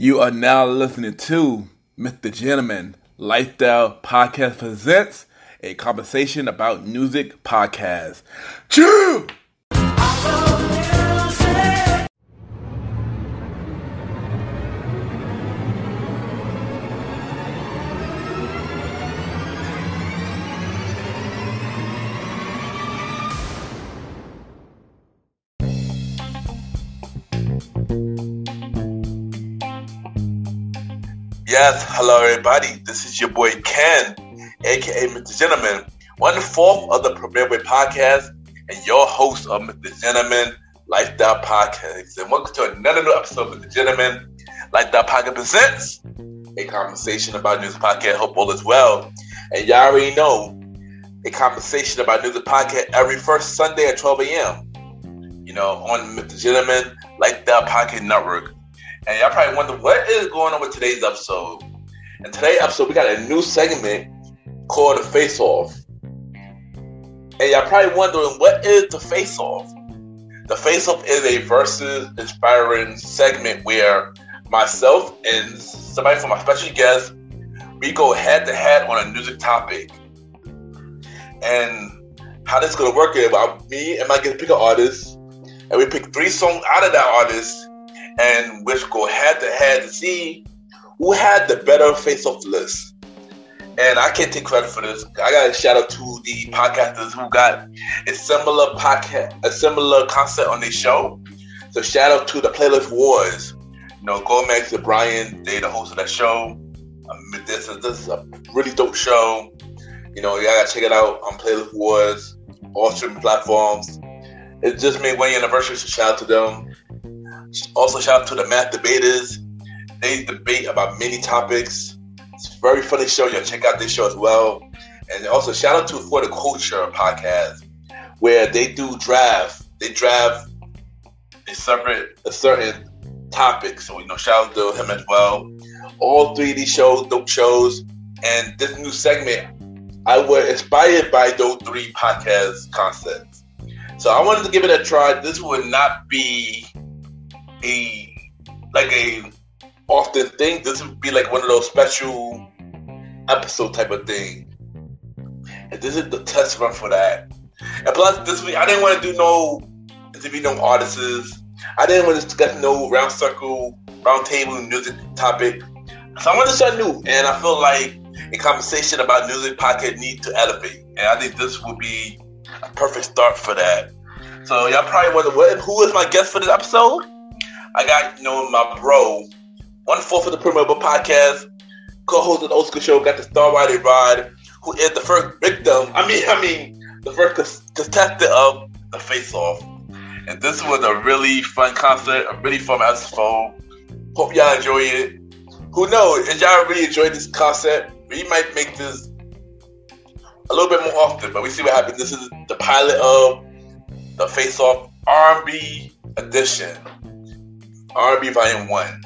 You are now listening to Mr. Gentleman Lifestyle Podcast presents a conversation about music podcast. Chew! Yes, hello everybody. This is your boy Ken, aka Mr. Gentleman, one fourth of the Premier Way Podcast, and your host of Mr. Gentleman Lifestyle Podcast. And welcome to another new episode of Mr. Gentleman Lifestyle Podcast presents a conversation about news podcast. Hope all is well. And y'all already know a conversation about news podcast every first Sunday at 12 a.m. You know, on Mr. Gentleman Lifestyle Podcast Network. And y'all probably wonder what is going on with today's episode. And today's episode, we got a new segment called the Face Off. And y'all probably wondering what is the Face Off? The Face Off is a versus inspiring segment where myself and somebody from my special guest, we go head to head on a music topic. And how this is gonna work is about me and my guest pick an artist, and we pick three songs out of that artist and which go head to head to see who had the better face off list. And I can't take credit for this. I got a shout out to the podcasters who got a similar podcast, a similar concept on their show. So shout out to the Playlist Wars. You know, Gomez and Brian, they the host of that show. Um, this is this is a really dope show. You know, y'all gotta check it out on Playlist Wars, all streaming platforms. It just made one anniversary, so shout out to them. Also, shout out to the Math Debaters. They debate about many topics. It's a very funny show. You'll check out this show as well. And also, shout out to For the Culture podcast, where they do draft. They draft a separate, a certain topic. So, you know, shout out to him as well. All three of these shows, dope shows. And this new segment, I was inspired by those three podcast concepts. So I wanted to give it a try. This would not be a like a often thing. This would be like one of those special episode type of thing. And this is the test run for that. And plus, this week I didn't want to do no interview no artists. I didn't want to discuss no round circle, round table music topic. So I wanted to start new, and I feel like a conversation about music podcast need to elevate, and I think this would be a perfect start for that. So y'all probably wonder what who is my guest for this episode? I got you know my bro, one fourth of the Premier podcast, co-host of the Old School Show, got the Star Roddy Rod, who is the first victim. I mean, I mean, the first contestant of the Face Off. And this was a really fun concert, a really fun episode. Hope y'all enjoy it. Who knows? If y'all really enjoy this concept, we might make this a little bit more often. But we see what happens. This is the pilot of the Face Off R&B edition. R&B Volume 1.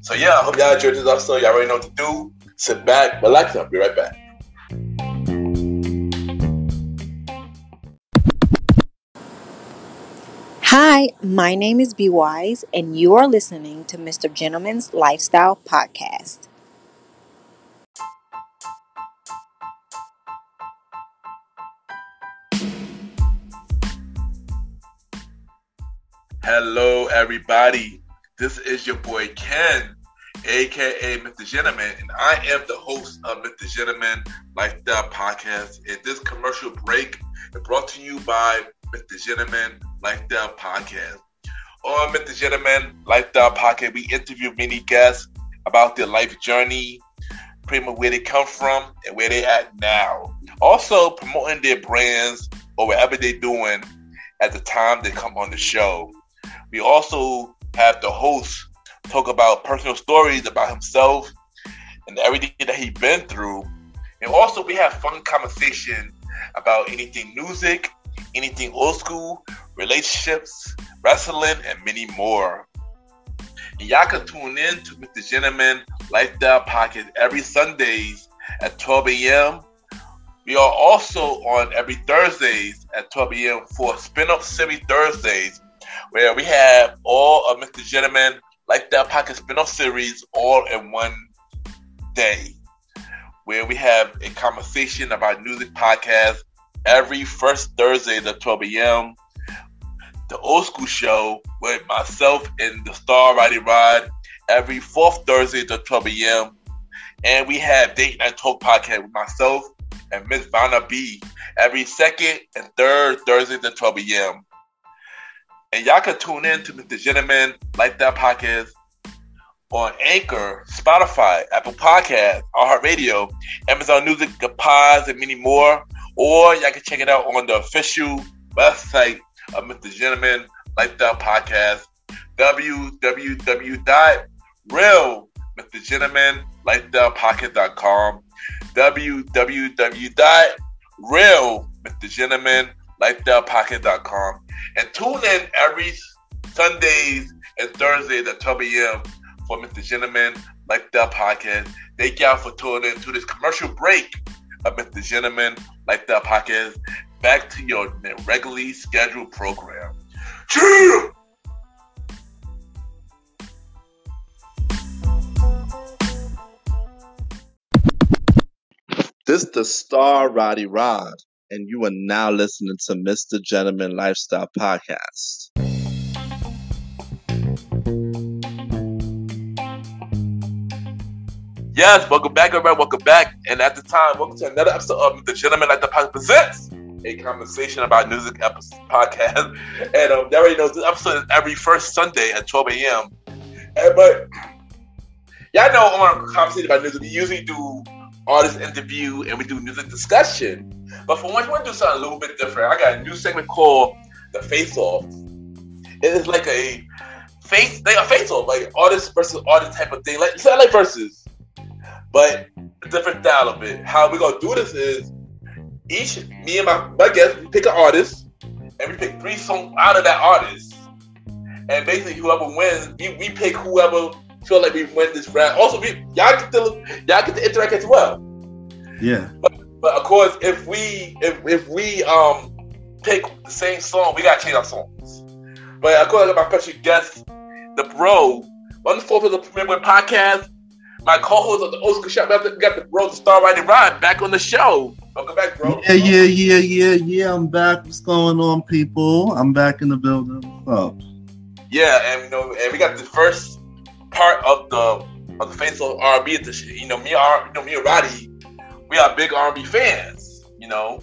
So yeah, I hope y'all enjoyed this episode. Y'all already know what to do. Sit back, relax, and I'll be right back. Hi, my name is B Wise, and you are listening to Mr. Gentleman's Lifestyle Podcast. Hello, everybody. This is your boy Ken, aka Mr. Gentleman, and I am the host of Mr. Gentleman Lifestyle Podcast. And this commercial break is brought to you by Mr. Gentleman Lifestyle Podcast. On Mr. Gentleman Lifestyle Podcast, we interview many guests about their life journey, pretty much where they come from and where they at now. Also promoting their brands or whatever they're doing at the time they come on the show. We also have the host talk about personal stories about himself and everything that he's been through. And also we have fun conversation about anything music, anything old school, relationships, wrestling, and many more. And y'all can tune in to Mr. Gentleman Lifestyle Podcast every Sundays at 12 a.m. We are also on every Thursdays at 12 a.m. for Spin Up Series Thursdays, where we have all of Mr. Gentleman Like That Podcast spin-off series all in one day, where we have a conversation about music podcast every first Thursday at 12 a.m. The Old School Show with myself and the Star Roddy Rod every fourth Thursday at 12 a.m. And we have Date Night Talk podcast with myself and Miss Vanna B every second and third Thursday at 12 a.m. And y'all can tune in to the Gentleman Like That podcast on Anchor, Spotify, Apple Podcasts, iHeartRadio, Amazon Music, The Pods, and many more. Or y'all can check it out on the official website of Mr. Gentleman Like That podcast, www.real Mr. Podcast.com, and tune in every Sundays and Thursdays at 12 a.m. for Mr. Gentleman That podcast. Thank y'all for tuning in to this commercial break of Mr. Gentleman That podcast. Back to your regularly scheduled program. Cheer! This the star Roddy Rod, and you are now listening to Mr. Gentleman Lifestyle Podcast. Yes, welcome back, everybody. Welcome back. And at the time, welcome to another episode of The Gentleman Like the Podcast Presents a conversation about music episode, podcast. And um, they already know this episode is every first Sunday at 12 a.m. And, but y'all know on a conversation about music, we usually do artist interview and we do music discussion. But for once, we want to do something a little bit different. I got a new segment called The Face Off. It is like a face, like a face off, like artist versus artist type of thing. Like it's not like versus, but a different style of it. How we gonna do this is each me and my, my guest we pick an artist and we pick three songs out of that artist. And basically whoever wins, we, we pick whoever feel like we win this round. Also, we, y'all get to y'all get to interact as well. Yeah. But, but of course, if we if, if we um pick the same song, we gotta change our songs. But of course, I got my special guest, the bro, on the fourth of the Premier podcast. My co-host of the Old School Shop, we got the bro, the Star Roddy Rod, back on the show. Welcome back, bro. Yeah, yeah, yeah, yeah, yeah. I'm back. What's going on, people? I'm back in the building. What's up? Yeah, and you know, and we got the first part of the of the face of R&B. You know, me, R, you know, me and Roddy, we are big R&B fans. You know,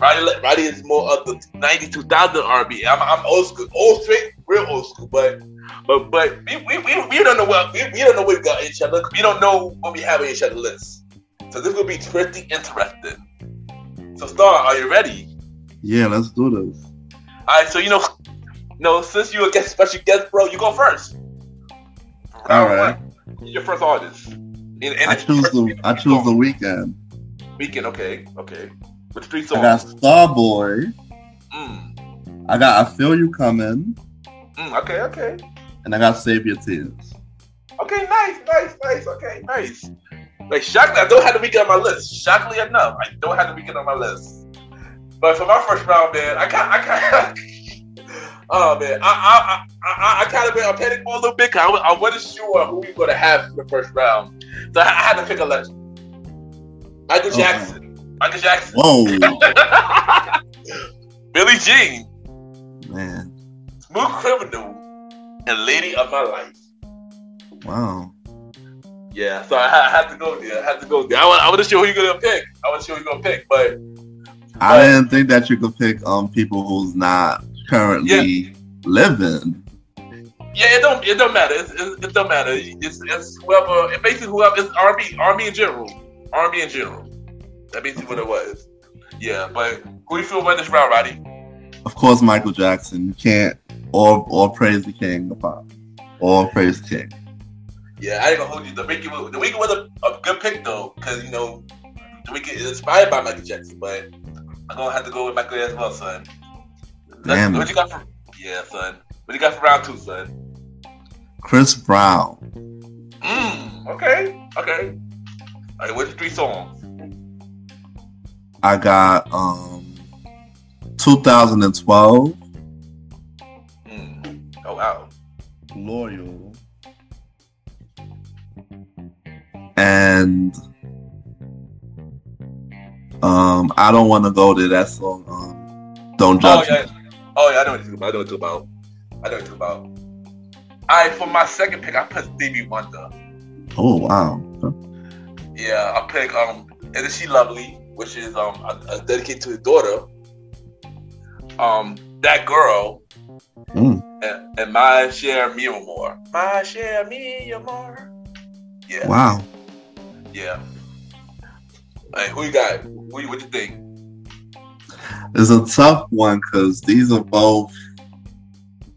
Roddy, Roddy is more of the '90s, 2000 R&B. I'm, I'm old school, old straight, real old school. But but but we we, we, we don't know what we, we don't know what we got each other. We don't know what we have in each other list. So this will be pretty interesting. So Star, are you ready? Yeah, let's do this. All right. So you know, you know, since you're a guest special guest, bro, you go first. All right. One, your first artist. In, in I choose the I choose the Weeknd. Weeknd, okay, okay. Which three I got Starboy. Mm, I got I Feel You Coming, mm, okay, okay, and I got Save Your Tears. okay. Nice, nice, nice. Okay, nice. Like shockingly, I don't have the Weeknd on my list. Shockingly enough, I don't have the Weeknd on my list. But for my first round, man, I kind, I kind. Oh man, I I I, I kind of been a panic for a little bit. 'cause I, I wasn't sure who we were gonna have in the first round, so I, I had to pick a legend. Michael Okay. Jackson. Michael Jackson. Whoa, Billie Jean. man! Smooth Criminal. And Lady of My Life. Wow. Yeah, so I, I had to go there. I had to go there. I, I wasn't sure who you're gonna pick. I wasn't sure who you're gonna pick, but I didn't think that you could pick um people who's not currently living. yeah, it don't it don't matter. It's, it, it don't matter. It's, it's whoever. It basically whoever. It's R&B, R&B in general. R&B in general. That basically what it was. Yeah, but who do you feel win this round, Roddy? Of course, Michael Jackson. You can't or or praise the king of pop. Or praise the king. Yeah, I ain't gonna hold you. The Weeknd, was- the Weeknd was a, a good pick though, because you know the Weeknd is inspired by Michael Jackson, but I'm gonna have to go with Michael as well, son. What you got for? Yeah, son. What you got for round two, son? Chris Brown. Mm, okay. Okay. All right, what's three songs? I got um 2012. Mm. Oh wow. Loyal. And um I don't wanna go to that song um Don't oh, Judge oh, yeah. Me oh yeah, I don't know what you're about. I don't know what you're about. I know what you're about. All right, for my second pick, I put Stevie Wonder. Oh wow. Yeah, I pick um, Isn't She Lovely, which is um, a dedicated to his daughter. Um, that girl, Mm. and, and Ma Cherie Amour. My share me or more. Yeah, Wow. yeah. Hey, who you got? Who you, what you think? It's a tough one because these are both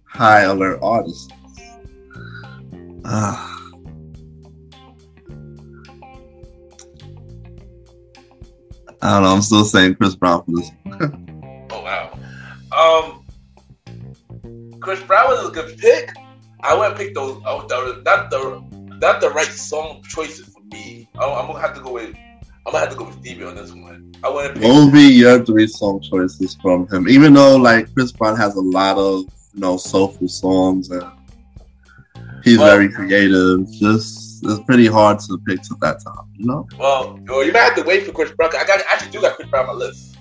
high alert artists. Ah. I don't know. I'm still saying Chris Brown for this. Oh wow. Um, Chris Brown was a good pick. I wouldn't pick those. Oh, the, not the not the right song choices for me. I'm, I'm gonna have to go with. I'm gonna have to go with Stevie on this one. I want to pick. Be your three song choices from him? Even though like Chris Brown has a lot of you know soulful songs and he's Well- very creative, just it's pretty hard to pick to that time, you know? Well, you might have to wait for Chris Brown. I got I actually do got Chris Brown on my list.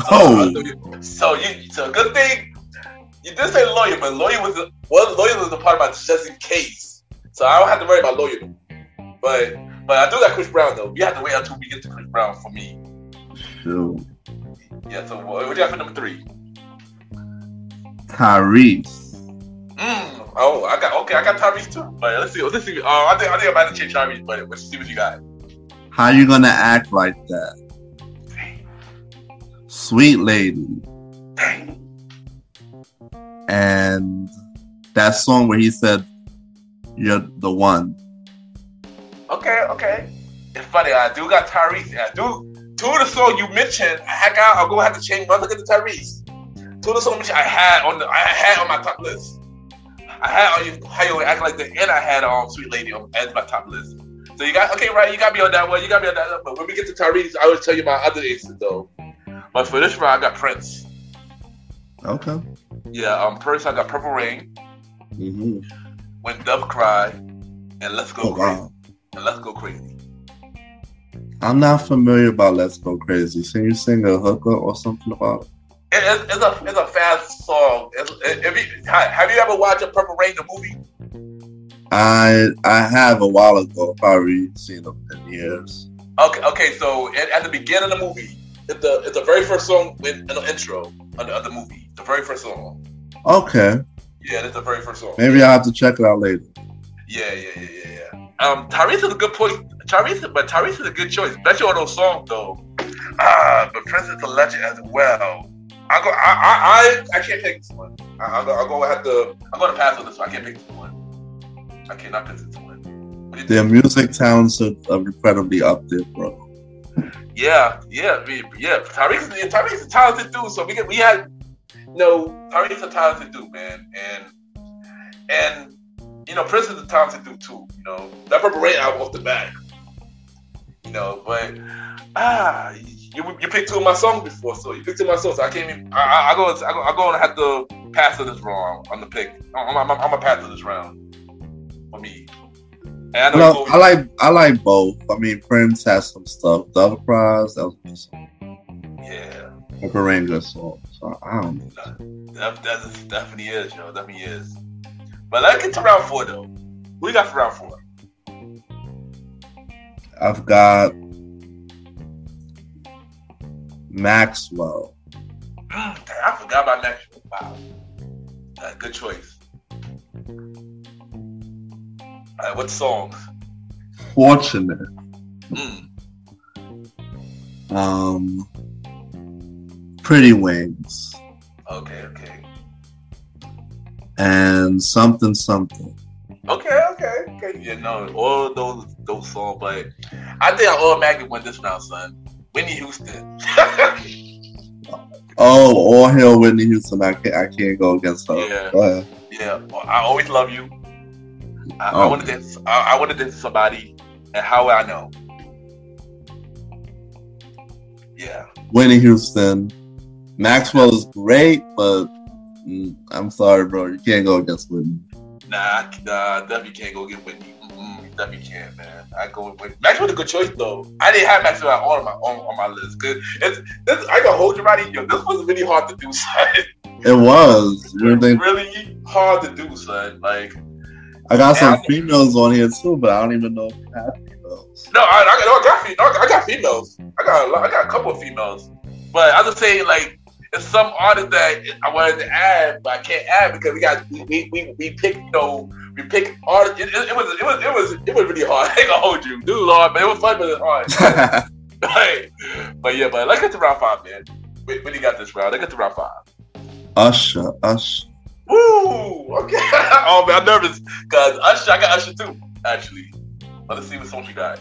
So, Oh, so you so good thing you did say lawyer, but lawyer was a, well, lawyer was a part of my just in case. So I don't have to worry about lawyer. But but I do like Chris Brown though. We have to wait until we get to Chris Brown for me. shoot. Yeah. So what what do you have for number three? Tyrese. Mm, oh, I got okay. I got Tyrese too. But let's see. Let's see. Uh, I think I think I'm about to change Tyrese, but let's see what you got. How you gonna act like that? Sweet lady. Dang. And that song where he said, You're the one. Okay, okay. It's funny. I do got Tyrese. I do. Two of the songs you mentioned, I got. I'm gonna have to change. But look at the Tyrese. Two of the songs mentioned, I had on the. I had on my top list. I had on you. How you act like that, and I had on Sweet Lady on as my top list. So you got okay, right? You got me on that one. You got me on that. one. But when we get to Tyrese, I will tell you my other aces though. But for this round, I got Prince. Okay. Yeah, um, Prince. I got Purple Rain, hmm When Dove Cry, and Let's Go Oh, Crazy. wow. And Let's Go Crazy. I'm not familiar about Let's Go Crazy. Can you sing a hooker or something about it? It, it's, it's a it's a fast song. It's, it, if you, have you ever watched a Purple Rain the movie? I I have a while ago, probably seen them in years. Okay, okay. So at, at the beginning of the movie, it's the it's the very first song in, in the intro of the, of the movie. The very first song. Okay. Yeah, that's the very first song. Maybe I'll have to check it out later. Yeah, yeah, yeah, yeah. Um, Tyrese is a good point. Tyrese, but Tyrese is a good choice, especially on those songs though. Ah, but Prince is a legend as well. I go. I I I, I can't pick this one. I, I'm gonna- I'm gonna have to. I'm gonna pass on this one. I can't pick this one. I cannot pick this one. What Their music talents are, are incredibly up there, bro. Yeah, yeah, I mean, yeah. Tyrese, Tyrese is a talented dude. So we get we had, you know, Tyrese is a talented dude, man, and and you know, Prince is a to do too. You know, that Purple Rain album off the back. You know, but ah, you you picked two of my songs before, so you picked two of my songs. So I can't even. I, I, go. I go. I go and have to pass to this round on the pick. I'm, I'm, I'm, gonna pass to this round for me. And I know No, I like I like both. I mean, Prince has some stuff. Double Prize, that was a good song. yeah. Purple Rain, good song. So I don't know. That, that is, definitely is, yo. Definitely is. But let's get to round four, though. What you got for round four? I've got Maxwell. Mm, damn, I forgot about Maxwell. Wow. Uh, good choice. All right, what songs? Fortunate. Mm, Um, Pretty Wings. okay, okay. And something something. Okay, okay, okay. Yeah, no, all those those songs, but I think I automatically win this round, son. Whitney Houston. Oh, all hail Whitney Houston. I can't I can't go against her. Yeah. Go ahead. Yeah, I always love you. I, I Oh. want to dance. I, I want to dance to somebody, and how would I know? Yeah, Whitney Houston. Maxwell is great, but Mm, I'm sorry, bro. You can't go against Whitney. nah, nah, definitely can't go get Whitney. Mm-mm. definitely can't, man. I go with Maxwell. a good choice though. I didn't have Maxwell on my on, on my list because it's this. I got hold you right. Yo, this was really hard to do, son. It was. It was really hard to do, son. Like I got some I, females on here too, but I don't even know if you have females. No, I, I, no, I got I got females. I got I got a couple of females, but I was just saying like it's some artist that I wanted to add, but I can't add because we got we we, we picked you know we picked artists. It, it, it, was it was it was it was really hard. I ain't gonna hold you, dude, Lord, but it was fun, but it's hard. right. But yeah, but let's get to round five, man. We, we got this round. Let's get to round five. Usher, Usher. Woo! Okay. oh man, I'm nervous because Usher. I got Usher too. Actually, let's see what song you got.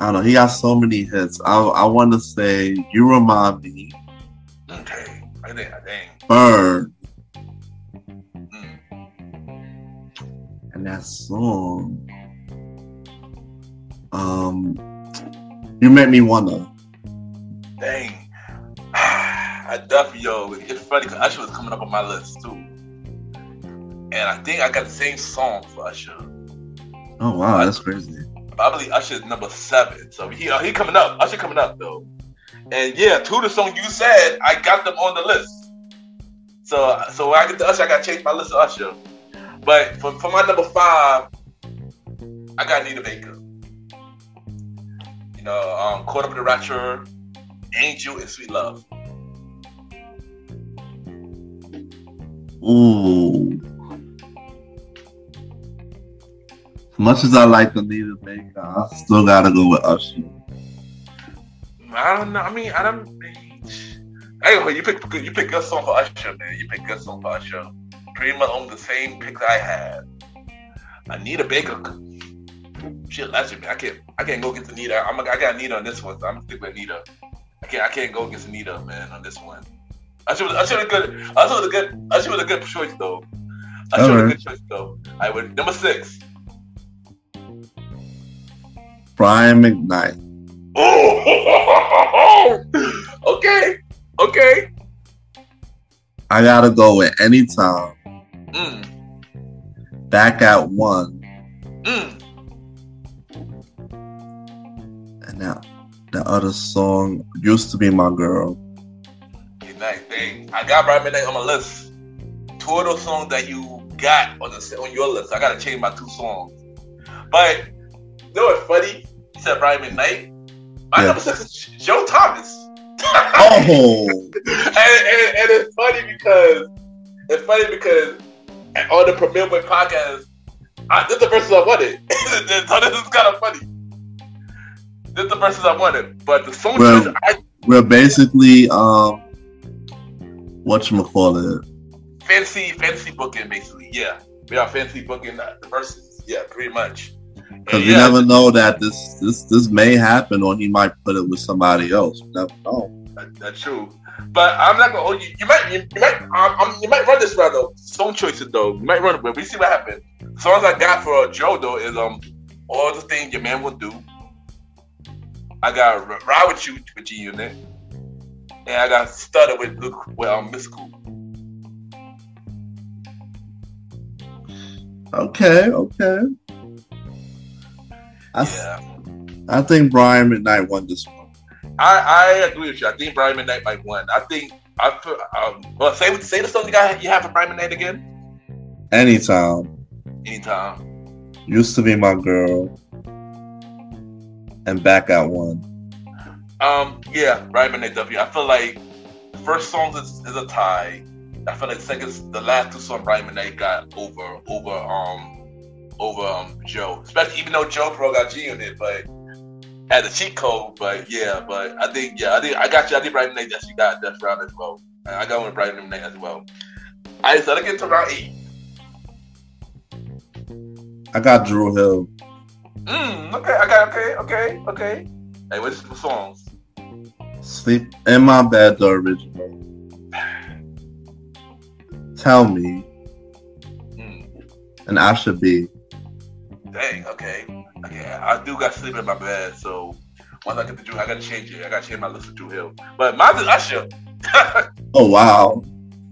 I don't know. He got so many hits. I I want to say "You Remind Me." Okay, I think I think. Burn. Mm. And that song. Um, you make me wanna. Dang. I definitely yo. It's funny because Usher was coming up on my list too, and I think I got the same song for Usher. Oh wow, that's crazy. I believe Usher's number seven. So he uh, he coming up. Usher coming up though. And yeah, to the song you said, I got them on the list. So so when I get to Usher, I gotta change my list to Usher. But for, for my number five, I got Anita Baker. You know, um, Caught Up in the Rapture, Angel, and Sweet Love. Ooh. Much as I like Anita Baker, I still gotta go with Usher. I don't know. I mean, I don't. Hey, you pick you pick good song for Usher, man. You pick good song for Usher. Pretty much on the same pick I had. Anita Baker. Shit, legend, man. I can't. I can't go against Anita. I'm. I got Anita on this one. So I'm gonna stick with Anita. I can't. I can't go against Anita, man, on this one. Usher was. Usher was a good. Usher was a good. Usher was a good choice though. Usher was a good choice though. I would number six. Brian McKnight. Oh, okay, okay. I gotta go with anytime. Mm. Back at one. Mm. And now the other song used to be my girl. Nice thing. I got Brian McKnight on my list. Two of those songs that you got on the on your list. I gotta change my two songs. But know what's funny? You said Brian McKnight. My yeah. number six is Joe Thomas. oh. and, and, and, it's funny because it's funny because on the Premier Boy podcast, I, this is the verses I wanted. so this is kind of funny. This is the verses I wanted, but the song well, I, we're basically um, what you call it? Fancy, fancy booking, basically. Yeah, we are fancy booking the verses. Yeah, pretty much. Because yeah. you never know that this this this may happen, or he might put it with somebody else. You never know. That, that's true. But I'm not gonna hold you. You might, you, you might, um, um, you might run this round though. Song choices though, you might run it. But we see what happens. Songs I got for Joe though is um, all the things your man will do. I got ride with you with G Unit, and I got started with Luke with um Mystikal. Okay, okay. I, yeah. I think Brian McKnight won this one. I, I agree with you. I think Brian McKnight might win. I think I um, well say say the song you got you have for Brian McKnight again. Anytime. Anytime. Used to be my girl. And back at one. Um, yeah, Brian McKnight W. I feel like the first song is, is a tie. I feel like the second the last two songs Brian McKnight got over over um over um, Joe, especially even though Joe Pro got G on it, but had a cheat code. But yeah, but I think yeah, I think I got you. I think Brian McKnight you got that round as well. I got one with Brian McKnight as well. All right, so let's get to round eight. I got Dru Hill. Mm, okay, I got okay, okay, okay. Hey, what's the songs? Sleep in my bed, the original. Tell me. Mm. And I should be. Dang, okay. Okay, I do got sleep in my bed, so once I get the Dru, I gotta change it. I gotta change my list to Dru Hill. But mine's is Usher. oh wow.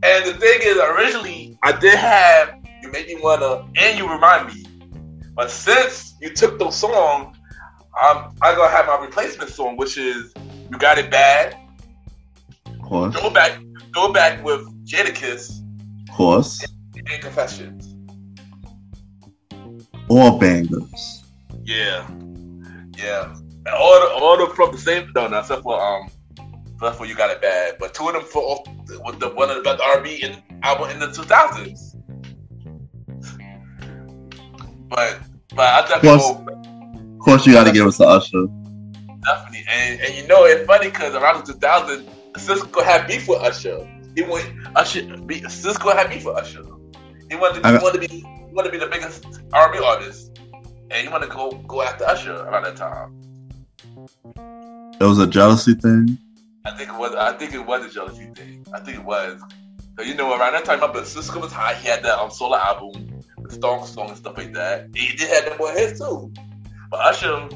And the thing is, originally I did have you make me wanna, and you remind me. But since you took those songs, I'm I gonna have my replacement song, which is "You Got It Bad." Of course. Go back, go back with Jadakiss Of course. and Confessions. All bangers. Yeah, yeah. All the, all the from the same no, no, except for um, except for you got it bad. But two of them for with the one of the best R&B in, album in the two thousands. But but I definitely Plus- go, Of course, you got to give us to Usher. definitely and, and you know it's funny because around the two thousand, Sisqo had beef with Usher. He went Usher. Be, Sisqo had beef with Usher. He wanted to, he wanted to be he wanted to be the biggest R&B artist, and you want to go go after Usher around that time. It was a jealousy thing. I think it was. I think it was a jealousy thing. I think it was. Cause you know around that time, remember Sisqo was hot. He had that um solo album with Thong Song and stuff like that. He did have that boy hits too. But Usher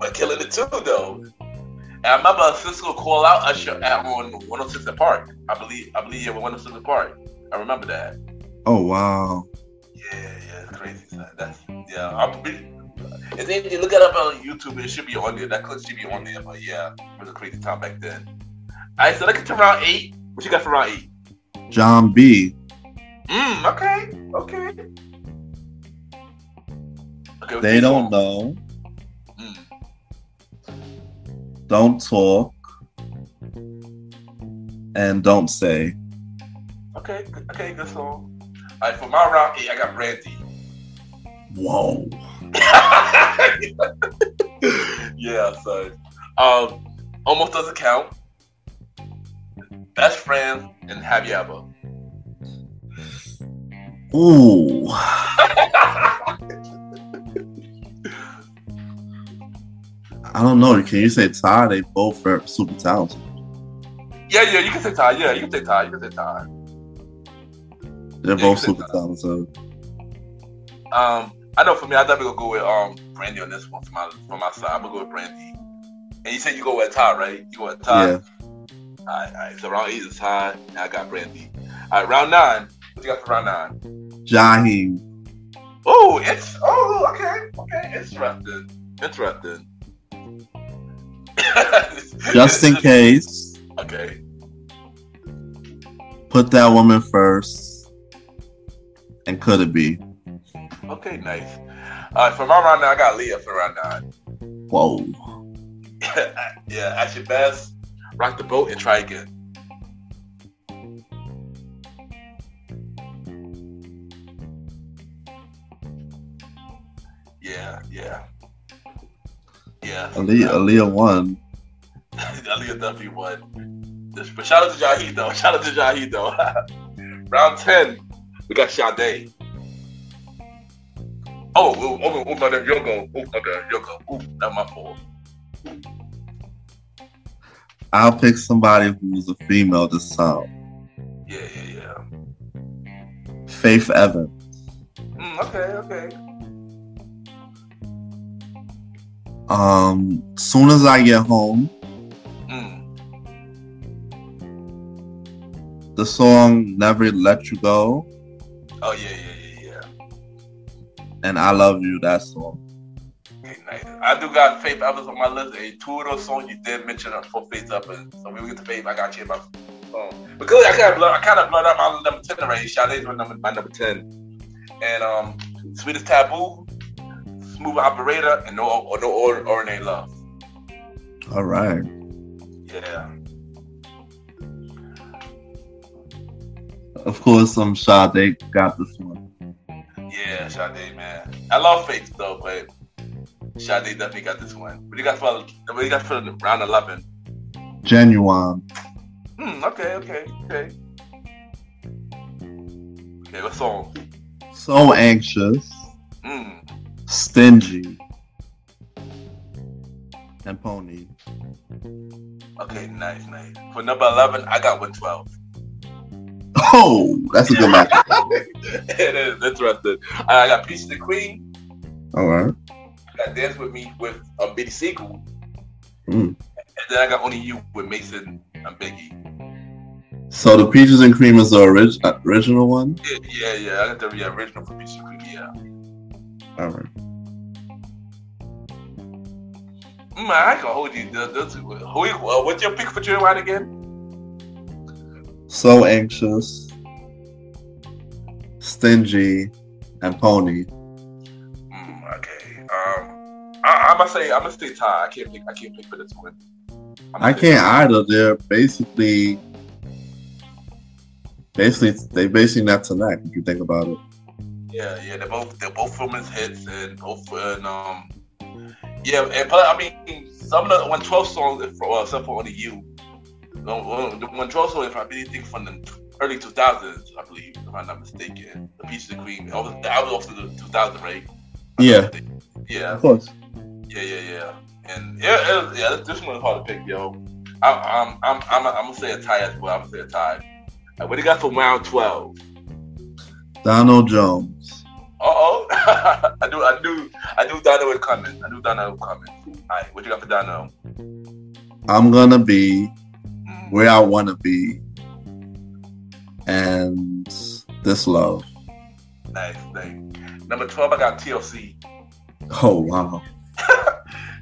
was killing it too though. And I remember Sisqo call out Usher at on 106 and Park. I believe. I believe it was 106 and Park. I remember that. Oh wow. Yeah, yeah, it's crazy. That's yeah. I'm if they, they look it up on YouTube, it should be on there. That clip should be on there. But yeah, it was a crazy time back then. All right, so let's get to round eight. What you got for round eight? Jon B. Mm, okay, okay. Okay, They don't know. Mm. Don't talk. And don't say. Okay, okay, good song. All right, for my round eight, I got Brandy. Whoa. yeah, so um, almost doesn't count. Best friend and have you ever? Ooh. I don't know. Can you say tie? They both are super talented. Yeah, yeah, you can say tie. Yeah, you can say tie. You can say tie. They're Yeah, both super talented. Um, I know for me, I definitely gonna go with um Brandy on this one for my for my side. I'm gonna go with Brandy. And you said you go with tie, right? You go with tie. Yeah. Alright, alright. So round eight is tie, Now I got Brandy. Alright, round nine. What you got for round nine? Jaheim. Oh, it's oh okay, okay, interesting, interesting. Just in case, Okay. put that woman first. And could it be? Okay, nice. Alright, for my round nine, I got Leah for round nine. Whoa. yeah, at your best, rock the boat and try again. Yeah, yeah. Yeah. Aaliyah, Aaliyah won. Aaliyah definitely won. But shout out to Jaheed though. Shout out to Jaheed though. Round 10, we got Sade. Oh, oh, oh, oh, no, no, you'll go. Oh, okay, you'll go. Ooh, that's my fault. I'll pick somebody who's a female this time. Yeah, yeah, yeah. Faith Evans. Mm, okay, okay. Um, soon as I get home, Mm. the song Never Let You Go Oh, yeah, yeah, yeah. And I Love You, that song. Okay, nice. I do got Faith Evans on my list. And two of those songs you did mention are for Faith Evans. So we get to Faith, I got you in my phone. But clearly, I kind of blur, I kind of blurred out my number ten already. Sade's my number, my number ten. And um, Sweetest Taboo, Smooth Operator, and No or No or Ordinary Love. All right. Yeah. Of course, um, Sade got this one. Yeah, Sade, man. I love Faith though, but Sade definitely got this one. What do you got for what do you got for round eleven? Ginuwine. Hmm, okay, okay, okay. Okay, what song? So anxious, Hmm. stingy, and pony. Okay, nice, nice. For number eleven, I got one twelve. Oh, that's a good match. it is interesting. I got Peace the Queen. All right. I got Dance with Me with um, Beanie Sigel. Mm. And then I got Only You with Mason and Biggie. So the peaches and cream is the orig- original one. Yeah, yeah, yeah. I got the yeah, original for Peaches and Cream. Yeah. All right. Mm, I can hold you. Who, uh, what's your pick for Joy White again? So anxious, stingy, and pony. Mm, okay. Um, I, I'm gonna say I'm gonna stay tied. I can't pick. I can't pick for this one. I can't either. They're basically, basically, they basically not to neck. If you think about it. Yeah, yeah, they're both they're both women's hits and both and um yeah, and but I mean some of the one twelve songs if- well, except for only you. The one twelve songs, if I really think from the early two thousands, I believe, if I'm not mistaken. The Peaches and Cream. I was I was off to the two thousand, right? Yeah. Yeah, Of course. yeah, yeah, yeah. And yeah, was, yeah, this- this one was hard to pick, yo. I, I'm I'm I'm I'm gonna say a tie as well. I'm gonna say a tie. What do you got for round twelve? Donell Jones. Uh oh. I knew I knew I knew Donna was coming. I knew Donell was coming. Alright, what you got for Donell? I'm gonna be where I wanna be, and this love. nice, nice. Number twelve, I got TLC. Oh wow.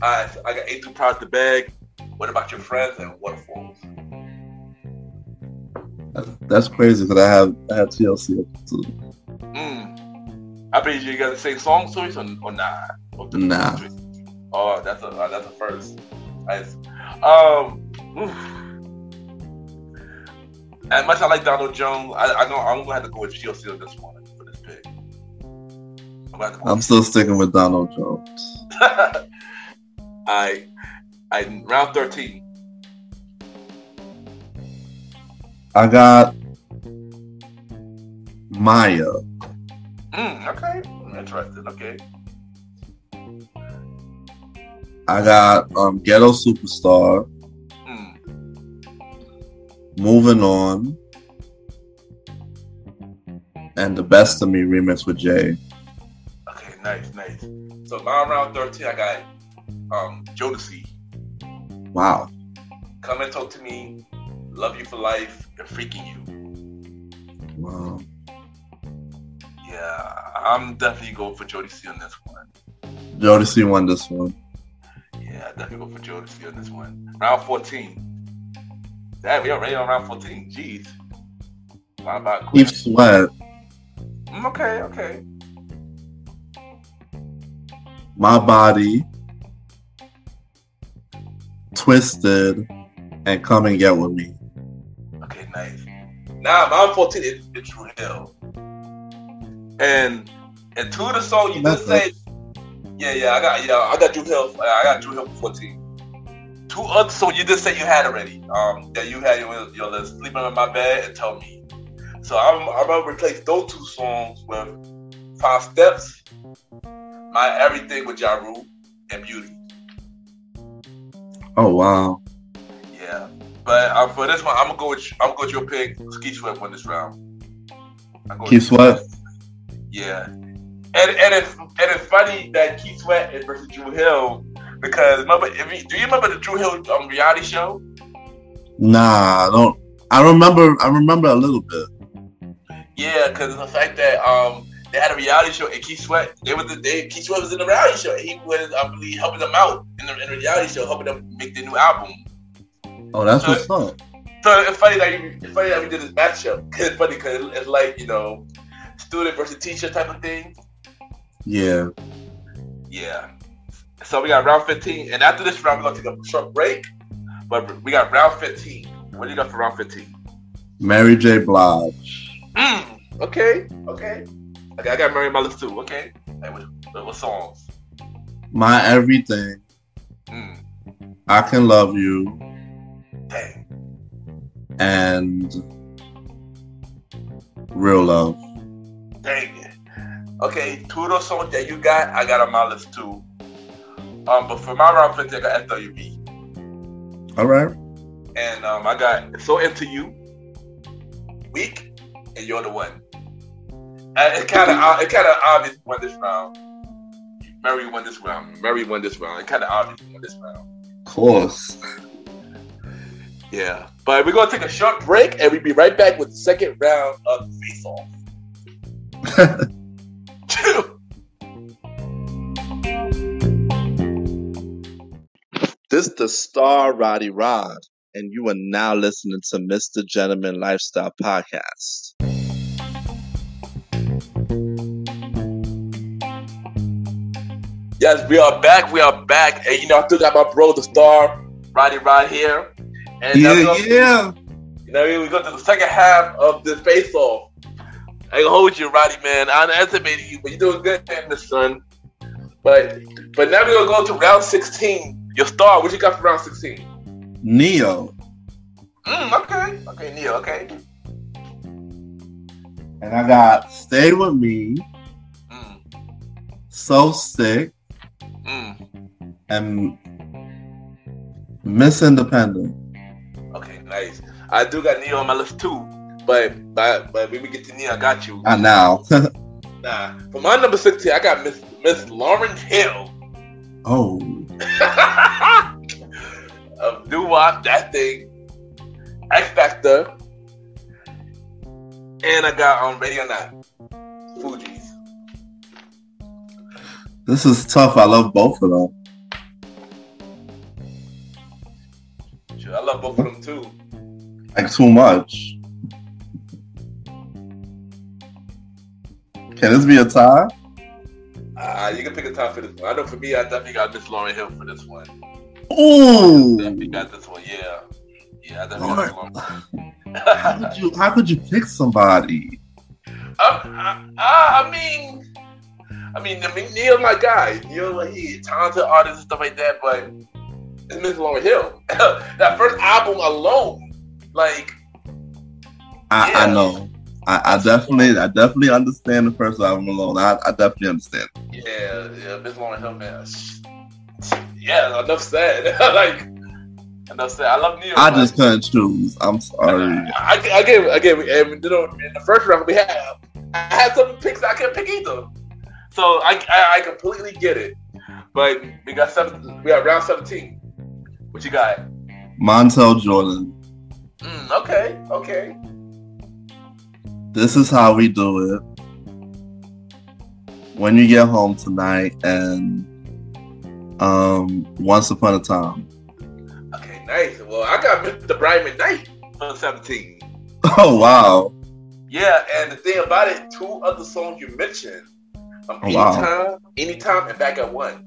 Alright, so I got A2 Proud the Bag. What about your friends and what waterfalls? That's crazy because I have I have TLC up too. Mm. I bet you got the same song choice or, or not? Or Nah. Oh, that's a uh, that's a first. Nice. Um. oof. As much as I like Donell Jones, I, I know I'm gonna have to go with TLC on this one for this pick. I'm have to go I'm still sticking with Donell Jones. I, I round thirteen. I got Mya. Mm, okay, interesting. Okay, I got um, Ghetto Superstar. Moving on. And the best of me remix with Jay. okay, nice, nice. So my round thirteen, I got um Jodeci. Wow. Come and talk to me. Love you for life and freaking you. Wow. Yeah, I'm definitely going for Jodeci on this one. Jodeci won this one. Yeah, I definitely go for Jodeci on this one. Round 14. Damn, we already on round 14. Jeez. My about Keith Sweat. Mm, Okay, okay. My Body. Twisted. And Come and Get With Me. Okay, nice. Now round 14 is, Dru Hill. And and two of the songs you just said. Yeah, yeah, I got yeah, I got Dru Hill. I got Dru Hill for 14. Two other songs you just said you had already. Um, that you had your your list, sleeping on my bed and tell me. So I'm I'm gonna replace those two songs with Five Steps, My Everything with Ja Rule, and Beauty. Oh, wow. Yeah, but um, for this one, I'm gonna go with I'm gonna go with your pick. Ski Sweat won this round. Keith Sweat. Yeah, and and it's and it's funny that Keith Sweat is versus Dru Hill because remember, if you, do you remember the Dru Hill um, reality show? Nah, I don't. I remember. I remember a little bit. Yeah, because the fact that um they had a reality show and Keith Sweat they was the, they Keith Sweat was in the reality show. He was I believe helping them out in the, in the reality show, helping them make their new album. Oh, that's what's up. So it's funny that you, it's funny that we did this matchup. 'Cause it's funny because it's like you know student versus teacher type of thing. Yeah. Yeah. So we got round 15, and after this round, we're gonna take a short break. But we got round 15. What do you got for round 15? Mary J. Blige. Mm, okay, okay. Okay, I got Mary list too. Okay, hey, what, what, what songs? My Everything. Mm, I Can Love You. dang. And Real Love. Dang it. Okay, two of those songs that you got, I got on my list too. Um, but for my round 15, I got SWV. All right. And um, I got So Into You, Weak, and You're the One. And it's kind of it kind of obvious won this round. Mary won this round. Mary won this round. It kind of obvious won this round. Of course. Yeah, but we're gonna take a short break and we'll be right back with the second round of face off. this the star Roddy Rod, and you are now listening to Mr. Gentleman Lifestyle Podcast. Yes, we are back. We are back, and you know I still got my bro, the star Roddy Rod here. And yeah, uh, yeah. You know, we go to the second half of this face off. I can hold you, Roddy, man. I underestimated you, but you're doing good in this, son. But but now we're gonna go to round 16. Your star, what you got for round 16? Ne-Yo. Mm, okay. Okay, Ne-Yo, okay. And I got Stay With Me, Mm, So Sick, mm. and Miss Independent. Okay, nice. I do got Ne-Yo on my list too. But but but when we get to Ne-Yo, I got you. Not now. Nah. For my number 16, I got Miss Miss Lauryn Hill. oh. Of Doo Wop, that thing, Ex-Factor, and I got on Radio 9, Fugees. This is tough. I love both of them. I love both of them too. Like too much. Can this be a tie? Uh, you can pick a time for this one. I know for me, I definitely got Miss Lauryn Hill for this one. Ooh. Definitely got this one, yeah. Yeah, I definitely got How could you how could you pick somebody? I, I, I mean, I mean, I mean, Neil, my guy, Neil, like, he talented artist and stuff like that, but it's Miss Lauryn Hill. that first album alone, like, I, Yeah. I know. I, I definitely I definitely understand the first album alone. I, I definitely understand. yeah, yeah, Miss Lauryn Hill, man. Yeah, enough said. like, enough said. I love Neil. I just couldn't choose. I'm sorry. I, I gave, I gave, and you know, in the first round we had, I had some picks I couldn't pick either. So I, I, I completely get it. But we got seven, we got round seventeen. What you got? Montell Jordan. Mm, okay, okay. This is how we do it. When you get home tonight and um once upon a time. Okay, nice. Well, I got Mr. Brian McKnight for 17. Oh wow. Yeah, and the thing about it, two other songs you mentioned, um, Oh, wow. anytime, anytime, and back at one.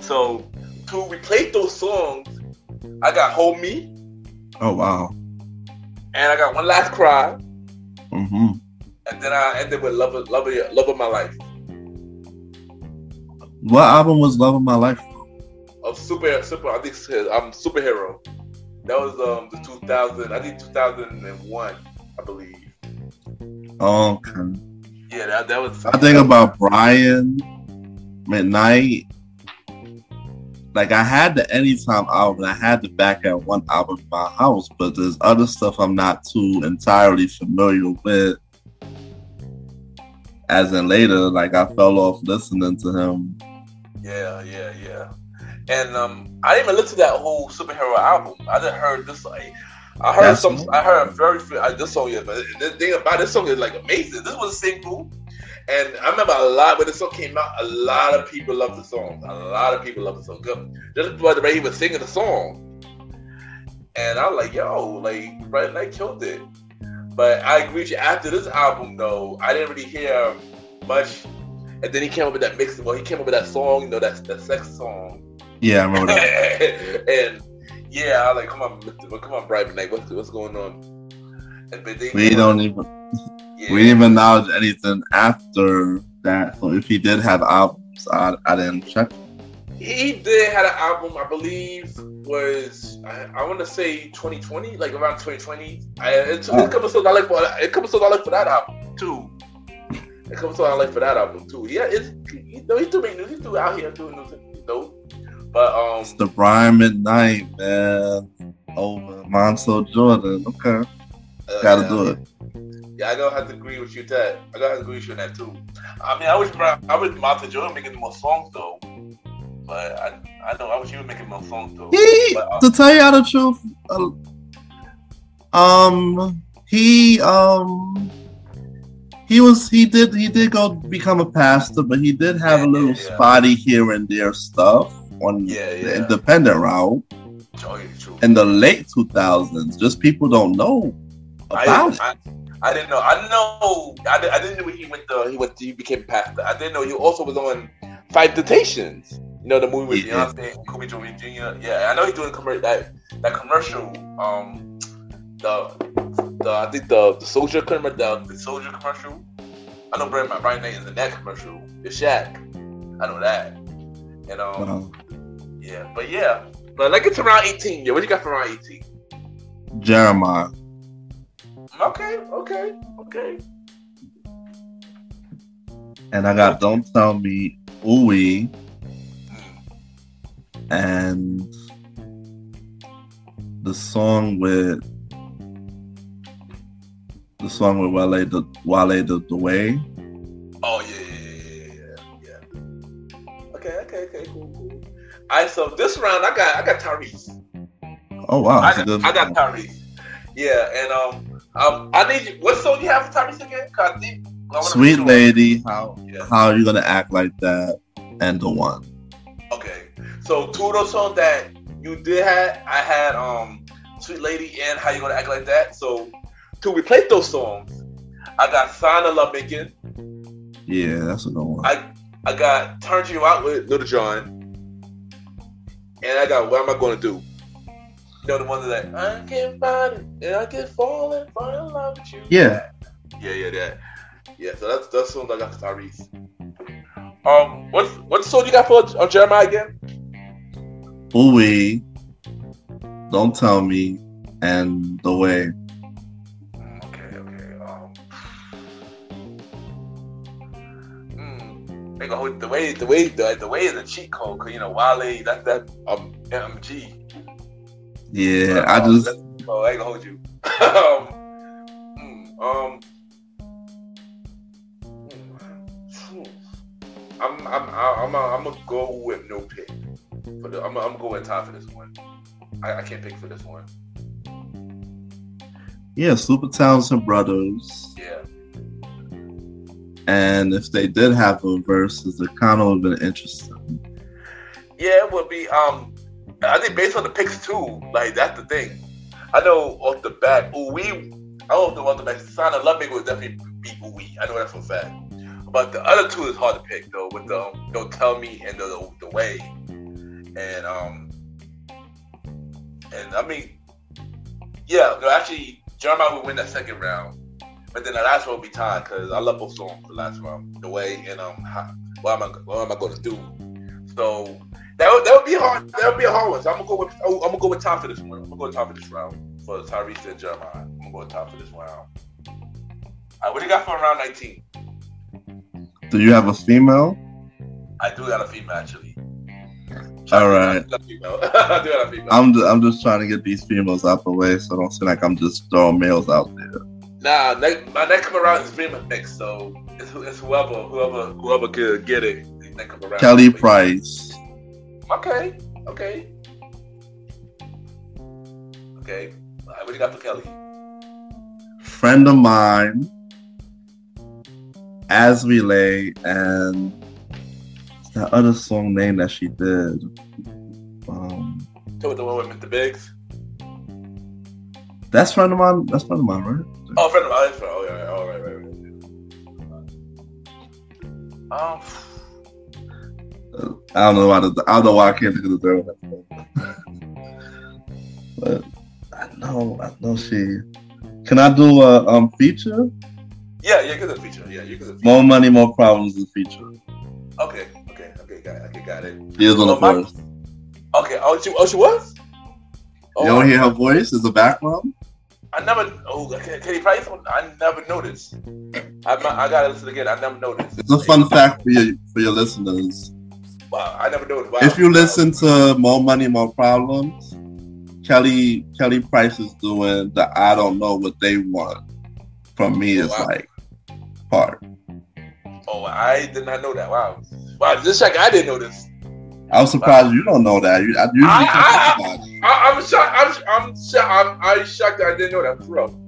So to replace those songs, I got Hold Me, Oh wow. and I got One Last Cry, hmm and then I ended with Love, of- Love, of, Love of My Life What album was Love of My Life? of Super, Super. I think I'm um, Superhero. That was um the 2000, I think 2001, I believe. Okay. Yeah, that, that was. I think about Brian McKnight. Like I had the Anytime album, I had the Back at One album in my house, but there's other stuff I'm not too entirely familiar with. As in later, like I fell off listening to him. Yeah, yeah, yeah. And um, I didn't even listen to that whole superhero album. I just heard this. Like, I heard That's some. nice. I heard a very I, Uh, this song, yeah, but the thing about this song is like amazing. This was a single, and I remember a lot when the song came out. A lot of people loved the song. A lot of people loved the song. Good. Just by the way he was singing the song, and I was like, yo, like Brian Knight killed it. But I agree with you. After this album, though, I didn't really hear much. And then he came up with that mix. Well, he came up with that song, you know, that that sex song. Yeah, I remember that. and yeah, I was like, come on, come on, Brian McKnight, what's what's going on? And, but they, We don't even yeah. we didn't even acknowledge anything after that. So if he did have albums, I, I didn't check. He did had an album, I believe, was I, I want to say 2020, like around 2020. I, it's, Oh. a couple songs I like for a couple songs I like for that album too. A couple songs I like for that album too. Yeah, it's you know he's still making he's still out here doing new things, though. But um, It's the Brian night, man. Over Montell Jordan. Okay. Uh, Gotta yeah. do it. Yeah, I gonna have to agree with you that. I gotta agree with you on that too. I mean, I wish I wish Martha Jordan making more songs though. but I I know I wish he was making more songs though. He, But, uh, to tell you the truth, uh, um, he um, he was he did he did go become a pastor, but he did have a little yeah, yeah. spotty here and there stuff on Yeah, the independent route oh, yeah, in the late two thousands. Just people don't know about it. I, I didn't know. I know. I, I didn't know he went. The, he went. He became pastor. I didn't know he also was on Fighting Temptations. You know the movie with Yeah. Beyonce, and Kobe Jr. Yeah, I know he's doing commer- that that commercial. Um, the the I think the the soldier commercial. The, the soldier commercial. I know Brian Brian Knight is in that commercial. The Shaq. I know that. And um, Uh, yeah, but yeah, but like it's around eighteen. Yeah, what you got for around eighteen? Jeremih. Okay, okay, okay. And I got Don't Tell Me Oui and the song with the song with Wale the Wale the, the Way. Oh yeah, yeah, yeah, yeah. Okay, okay, okay, cool, cool. All right, so this round I got I got Tyrese. Oh wow, I got, I got. Tyrese. Yeah, and um, um, I need you. What song you have for Tyrese again? 'Cause I think- I Sweet sure. Lady, how Yeah. how are you gonna act like that? And the one. Okay, so two of those songs that you did have, I had um, Sweet Lady and How You Gonna Act Like That. So to replace those songs, I got Sign of Love Making. Yeah, that's a good one. I I got Turn You Out with Little John. And I got What Am I Gonna Do? You know the one that like, I can find it and I can fall and fall in love with you. Yeah. Yeah, yeah, that. Yeah, so that's that's the song I got for Tyrese. Um, what what song you got for uh, Jeremih again? Oui, Don't Tell Me, and The Way. Okay, okay. Um, mm, they go the way the way the, the way is a cheat code, cause you know Wale that's that um MG. Yeah, I just Oh, I ain't gonna hold you. um, um, mm, I'm, I'm, I'm, I'm, gonna go with no pick. For the, I'm, I'm gonna go with time for this one. I, I can't pick for this one. yeah, Super Talented Brothers. Yeah. And if they did have a verses, it kind of would have been interesting. Yeah, it would be. Um, I think based on the picks too. Like that's the thing. I know off the bat, we. I don't know off the bat. Love Maker would definitely beat we. I know that for a fact. But the other two is hard to pick though. With the um, Don't Tell Me and the, the way, and um, and I mean, yeah. No, actually, Jeremih would win that second round. But then the last one would be tied because I love both songs. The last round, the way and um, how, what am I what am I going to do? So that would, that would be hard. That would be a hard one. So I'm gonna go with oh, I'm gonna go with time for this one. I'm gonna go with time for this round for Tyrese and Jeremih. I'm gonna go with time for this round. All right, what do you got for round 19? Do you have a female? I do got a female actually. All right. I do got a female. I do got a female. I'm just, I'm just trying to get these females out the way, so don't seem like I'm just throwing males out there. Nah, next, my next come around is female next, so it's, it's whoever whoever whoever could get it. Next come around. Kelly Price. Okay. Okay. Okay. All right, what do you got for Kelly? friend of mine, As We Lay, and that other song name that she did. Um, Talk the one with Mr. Biggs. that's friend of mine. That's friend of mine, right? Oh, friend of mine. Oh, yeah, yeah, all right, right, right. Um, I don't know why. The, I don't know why I can't think of the third one. but I know, I know she. Can I do a um feature? yeah, yeah, a feature. Yeah, you a feature. More money, more problems. is a feature. Okay, okay, okay, got it. Okay, got it. She is on the Oh, my- chorus. Okay. Oh, she, oh, she was. Oh, You don't hear her voice? Is the background? I never. Oh, Katie Price. I never noticed. I, I gotta listen again. I never noticed. It's a fun fact for your for your listeners. Wow, I never noticed. Wow. If you listen to More Money, More Problems, Kelly Kelly Price is doing the I don't know what they want from me is Wow. like part. Oh, I did not know that. Wow. Wow, just like I didn't know this. I was surprised you don't know that. You, I usually I- I- it. I, I'm shocked. I'm, I'm shocked. I'm, I'm shocked that I didn't know that. For real.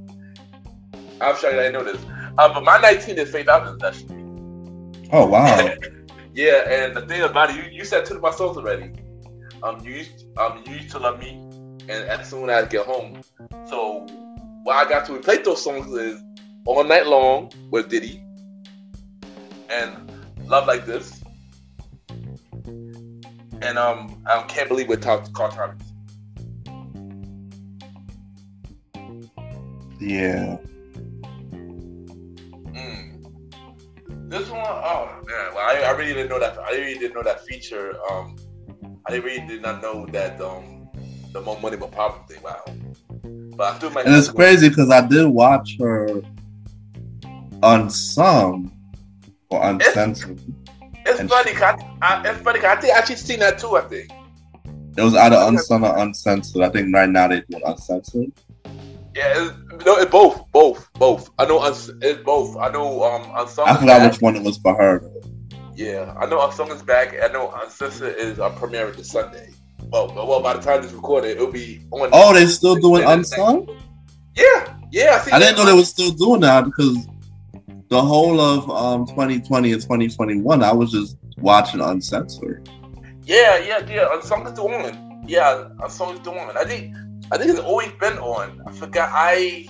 I'm shocked that I didn't know this. Uh, but my 19 is Faith Evans actually. Oh wow. Yeah, and the thing about it, you, you said two of my songs already. Um, you used um you used to love me, and as soon as I get home. So what I got to replace those songs is all night long with Diddy, and love like this, and um I can't believe we talked Carl Thomas. yeah. This one, oh man, well, I, I really didn't know that. I really didn't know that feature. Um, I really did not know that um, the more money, more problem thing. Wow. But I might. And it's crazy because I did watch her unsung or uncensored. It's funny, funny. 'cause I, I, it's funny. I think I actually seen that too. I think. It was either unsung or uncensored. I think right now they do uncensored. Yeah, no, it's both, both, both. I know it's both. I know um, unsung. I forgot back. which one it was for her. Yeah, I know unsung is back. I know uncensored is uh, premiering this Sunday. Well, well, by the time this recorded, it'll be on. Oh, they're still doing unsung? Yeah, yeah. I, I didn't know they were still doing that because the whole of um 2020 and 2021, I was just watching uncensored. Yeah, yeah, yeah. Unsung is the one. Yeah, Unsung is the one. I think, I think it's always been on. I forgot. I,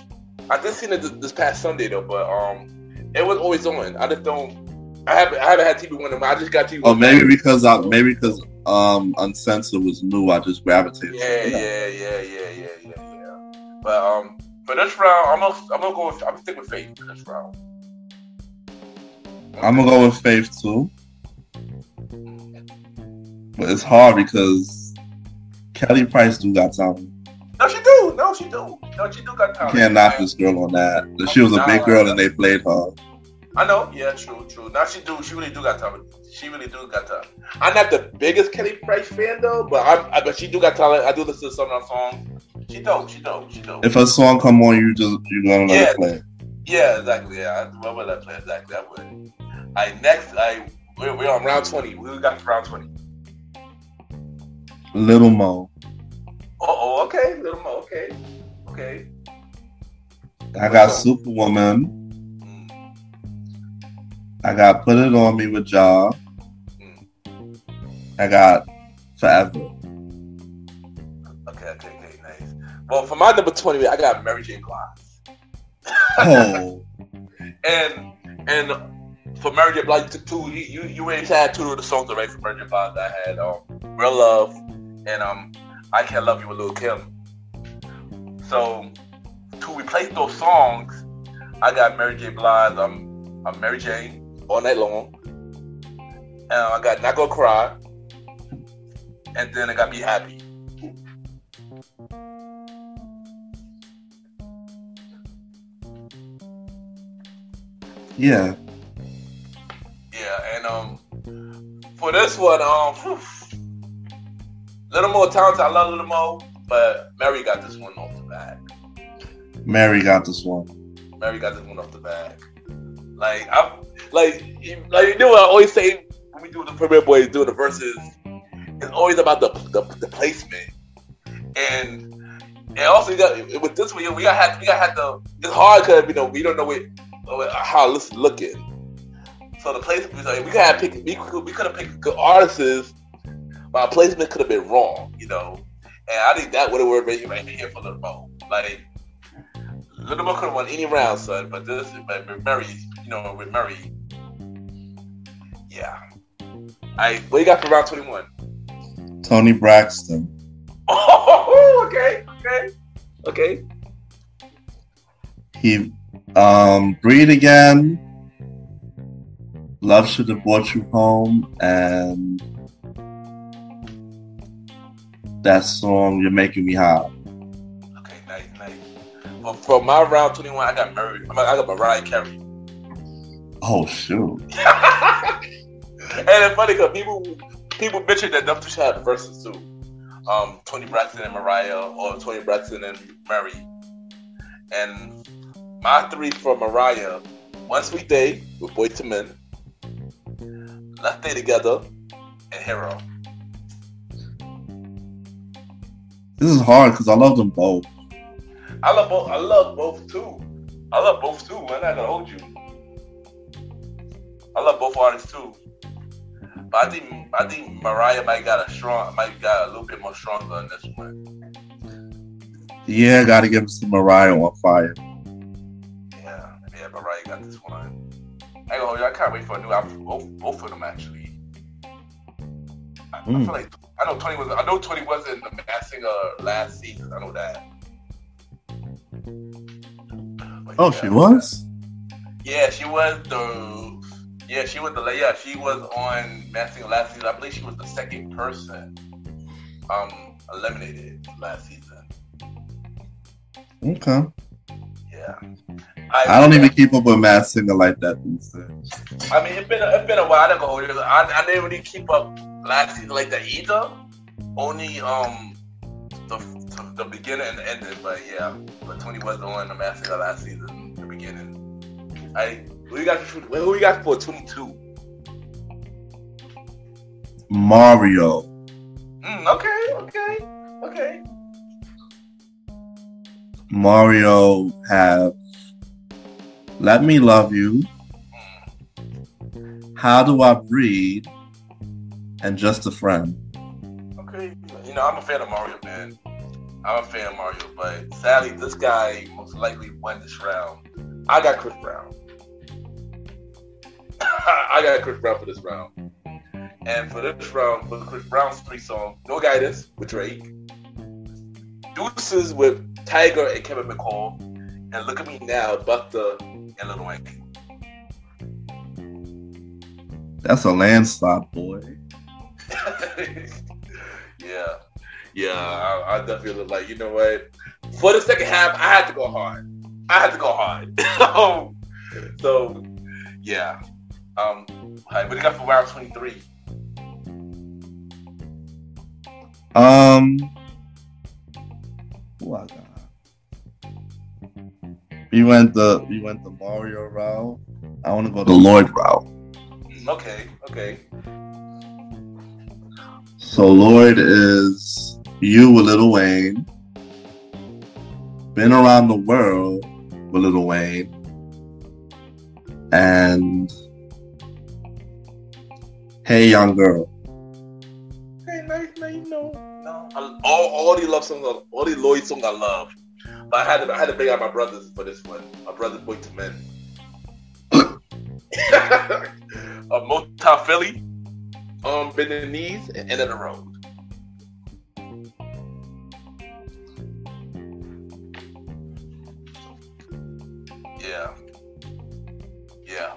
I just seen it this, this past Sunday though, but um, it was always on. I just don't. I haven't, I haven't had TV one of them. I just got TV. One maybe because I maybe because um uncensored was new, I just gravitated. Yeah, yeah, yeah, yeah, yeah, yeah, yeah. But um, for this round, I'm gonna, I'm gonna go. With, I'm gonna stick with Faith for this round. I'm gonna go with Faith too, but it's hard because Kelly Price do got talent. No, she do. No, she do. No, she do got You talent. can't knock this girl on that. She was a big girl and they played her. I know. Yeah, true, true. Now she do. She really do got talent. She really do got talent. I'm not the biggest Kelly Price fan though, but I'm. I, but she do got talent. I do listen to some of her songs. She dope. She dope. She dope. If a song come on, you just you gonna let Yeah. it play. Yeah, exactly. Yeah, I remember that play exactly that way. I next. I we're, we're on round twenty. We got round twenty. Little Mo. Oh, oh, okay, little more. Okay, okay. I got Superwoman. Mm, I got Put It On Me with Ja. mm. I got Forever. Okay, okay, okay, nice. Well, for my number twenty, I got Mary J. Blige. Oh, And and for Mary J. Blige too, you you, you already had two of the songs already for Mary J. Blige. I had um, Real Love and um, I Can't Love You with Lil Kim. So to replace those songs, I got Mary J. Blige. Um, I'm Mary Jane all night long. And I got Not Gonna Cry. And then I got Be Happy. yeah. Yeah, and um, for this one, um, whew, little more talented. I love Little Mo, but Mary got this one off the bat. Mary got this one. Mary got this one off the bat. Like I'm, like, like you know what I always say when we do the premiere boys do the verses. It's always about the the, the placement, and and also you got with this one, we got had we got had the. It's hard because you know we don't know what, how this is looking. So the placement, like, we could have picked, we could, we could have picked good artists, our placement could have been wrong, you know. And I think that would have worked right here for Little Mo. Like Little Mo could have won any round, son, but this, but with Murray, you know, with Murray, yeah. I what you got for round twenty one? Toni Braxton. Oh, okay, okay, okay. He um Breathe Again. Love should have brought you home and that song You're Making Me High. Okay, nice, nice. But for my round twenty one, I got Murray. I got Mariah Carey. Oh shoot. and it's funny because people people mentioned that them two should have verses too. Um, Toni Braxton and Mariah, or Toni Braxton and Mary. And my three for Mariah: One Sweet Day with Boyz II Men, Let's Stay Together, and Hero. This is hard because I love them both. I love both. I love both too. I love both too. I'm not gonna hold you. I love both artists too. But I think I think Mariah might got a strong, might got a little bit more stronger in this one. Yeah, gotta give to Mariah on fire. Yeah, yeah, Mariah got this one. I I can't wait for a new album. Both, both of them actually. I, mm. I Hmm. feel like I know Twenty was. I know Twenty was in the Masked Singer last season. I know that. But Oh, yeah. she was? Yeah, she was the. Yeah, she was the. Yeah, she was on Masked Singer last season. I believe she was the second person um eliminated last season. Okay. Yeah. I don't even keep up with Masked Singer like that these days. I mean, it's been a, it's been a while ago. I, I didn't really keep up last season like that either. Only um the the beginning and the ending, but yeah. But Toni was on the Masked Singer last season, the beginning. I who you got who you got for twenty two? Mario. Mm, okay, okay, okay. Mario have Let Me Love You, How Do I Breathe, and Just a Friend. Okay, you know I'm a fan of Mario, man. I'm a fan of Mario, but sadly, this guy most likely won this round. I got Chris Brown. I got Chris Brown for this round. And for this round, for Chris Brown's three song, No Guidance with Drake, Deuces with Tyga and Kevin McCall, and Look at Me Now, and Lil Wayne. That's a landslide, boy. yeah, yeah, I, I definitely look like you know what. For the second half, I had to go hard. I had to go hard. so, so, yeah. Um, right, what do you got for round twenty three? Um, who I got? We went the we went the Mario route. I want to go the Lloyd route. Okay, okay. So Lloyd is you with Little Wayne. Been around the world with Little Wayne. And Hey Young Girl. Hey, nice, nice, no, no. I, all, all these love songs, all these Lloyd songs, I love. I had to, I had to bring out my brothers for this one. My brothers, Boyz II Men. uh, Motown Philly, um, Bending the Knees, and End of the Road. Yeah. Yeah.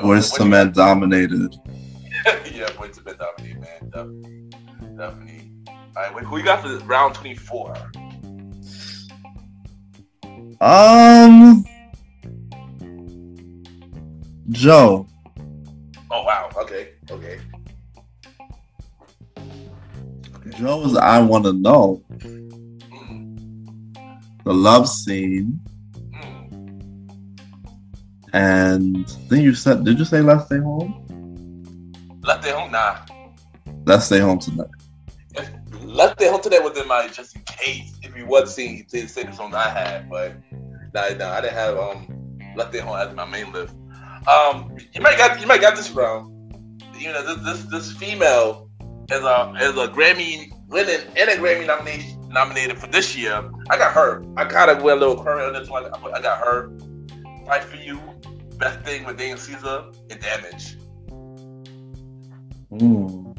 Voice what to you- Men dominated. yeah, Boyz II Men dominated, man. Definitely. Definitely. All right, wait, who you got for round 24? Um Joe. Oh, wow. Okay. Okay. Joe's I wanna know. Mm, The love scene. mm. And then you said did you say let's stay home? Left Their Home? Nah. Let's stay home tonight. If Left Stay Home Tonight was in my just in case if you was seeing the second song I had, but nah, nah, I didn't have um Left Their Home as my main list. Um, you might got you might got this round. You know, this this this female is a is a Grammy winning and a Grammy nomination nominated for this year. I got her. I kind of went a little current on this one. I got her. Fight for you. Best thing with Daniel Caesar and Damage. Mm.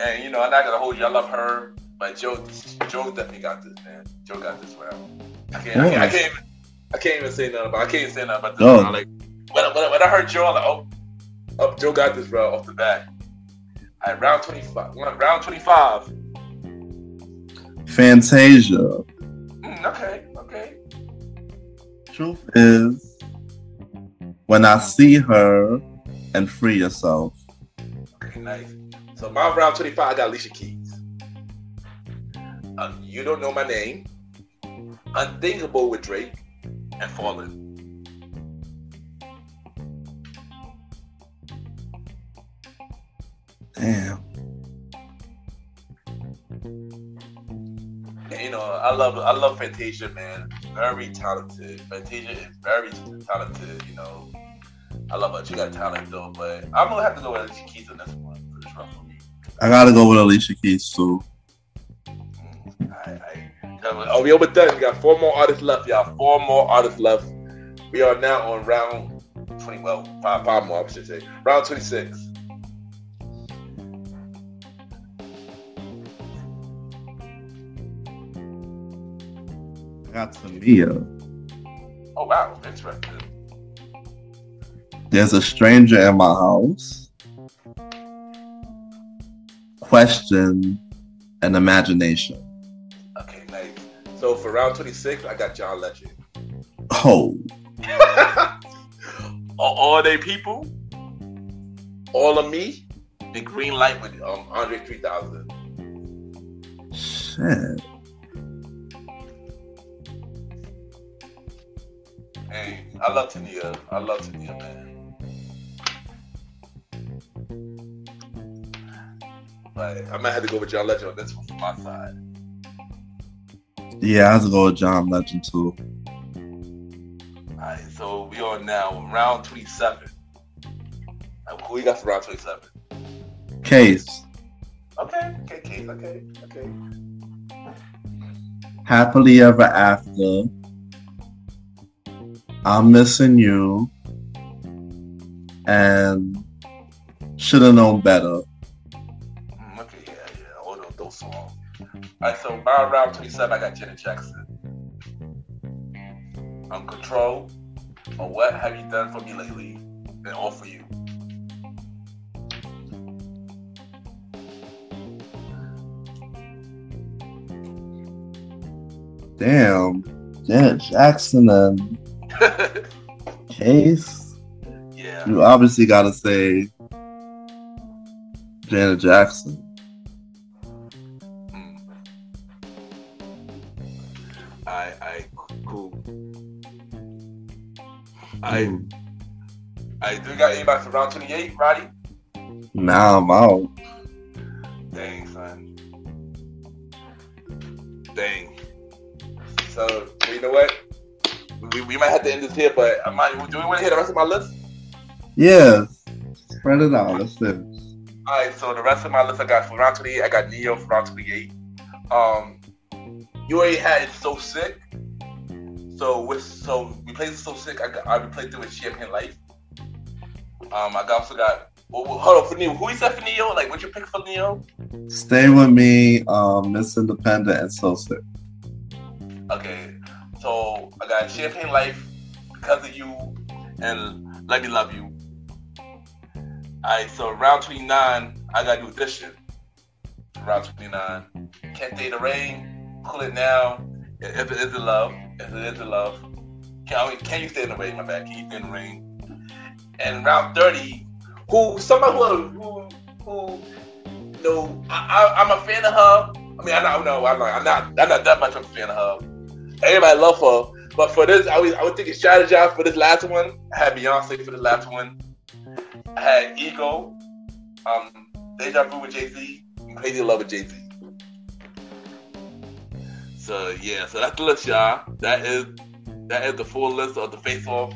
And you know, I'm not gonna hold you. I love her, but Joe, Joe definitely got this, man. Joe got this round. I can't, I can't, I can't, even, I can't even say nothing about. I can't even say nothing about this No. round. Like when, I- when, I- when I heard Joe, I'm like, oh, oh, Joe got this round off the bat. All right, round 25. Round 25. Fantasia. Mm, okay, okay. Truth is when I see her and free yourself. Okay, nice. So my round 25, I got Alicia Keys. Uh, you don't know my name. Unthinkable with Drake and Fallen. Damn. You know, I love I love Fantasia, man. Very talented. Fantasia is very talented. You know, I love her. She got talent though, but I'm gonna have to go with Alicia Keys on this one for this round for me. I gotta go with Alicia Keys too. Mm, I, I, oh, we over done. We got four more artists left, y'all. Four more artists left. We are now on round twenty. Well, five, five more. I should say round twenty-six. I got Tamia. Oh wow, interesting. There's a stranger in my house. Question and imagination. So for round 26, I got John Legend. Oh, all, all they people, all of me, the Green Light with um, Andre 3000. shit. Hey, I love Tamia. I love Tamia, man. But I might have to go with John Legend on this one from my side. Yeah, I have to go with John Legend too. Alright, so we are now round 27. Uh, Who you got for round 27? Case. Okay, okay, Case, okay, okay. Happily ever after. I'm missing you. And should have known better. Alright, so my round 27, I got Janet Jackson. On Control, or What Have You Done For Me Lately, and All For You. Damn. Janet Jackson and Case. yeah. You obviously gotta say Janet Jackson. I. I do you got anybody for round 28, Roddy? Now I'm out. Dang, son. Dang. So, you know what? We, we might have to end this here, but I might. Do we want to hear the rest of my list? Yes. Spread it out. Let's finish. All right. So the rest of my list, I got for round 28. I got Ne-Yo for round 28. Um, you already had it So Sick. So with so we played So Sick. I got I replaced it with Champagne Life. Um, I got, also got. Well, well, hold on for Ne-Yo. Who you said for Ne-Yo? Like, what you pick for Ne-Yo? Stay with me, um, Miss Independent and So Sick. Okay, so I got Champagne Life because of you and Let Me Love You. Alright, so round 29, I gotta do this shit. Round 29. Can't Day the Rain, Pull It Now, If It Is a Love, If It Is a Love. Can, I can You Stay in the Rain, my bad, Can You Stay in the Rain? And round 30, who, somebody who, who, who know, I, I, I'm a fan of her. I mean, I don't know, I'm not, I'm not, I'm not that much of a fan of her everybody love her. But for this, I I would think it's strategize for this last one. I had Beyonce for the last one. I had Ego, um, Deja Vu with Jay Z, Crazy Love with Jay Z. So yeah, so that's the list, y'all. That is that is the full list of the face off.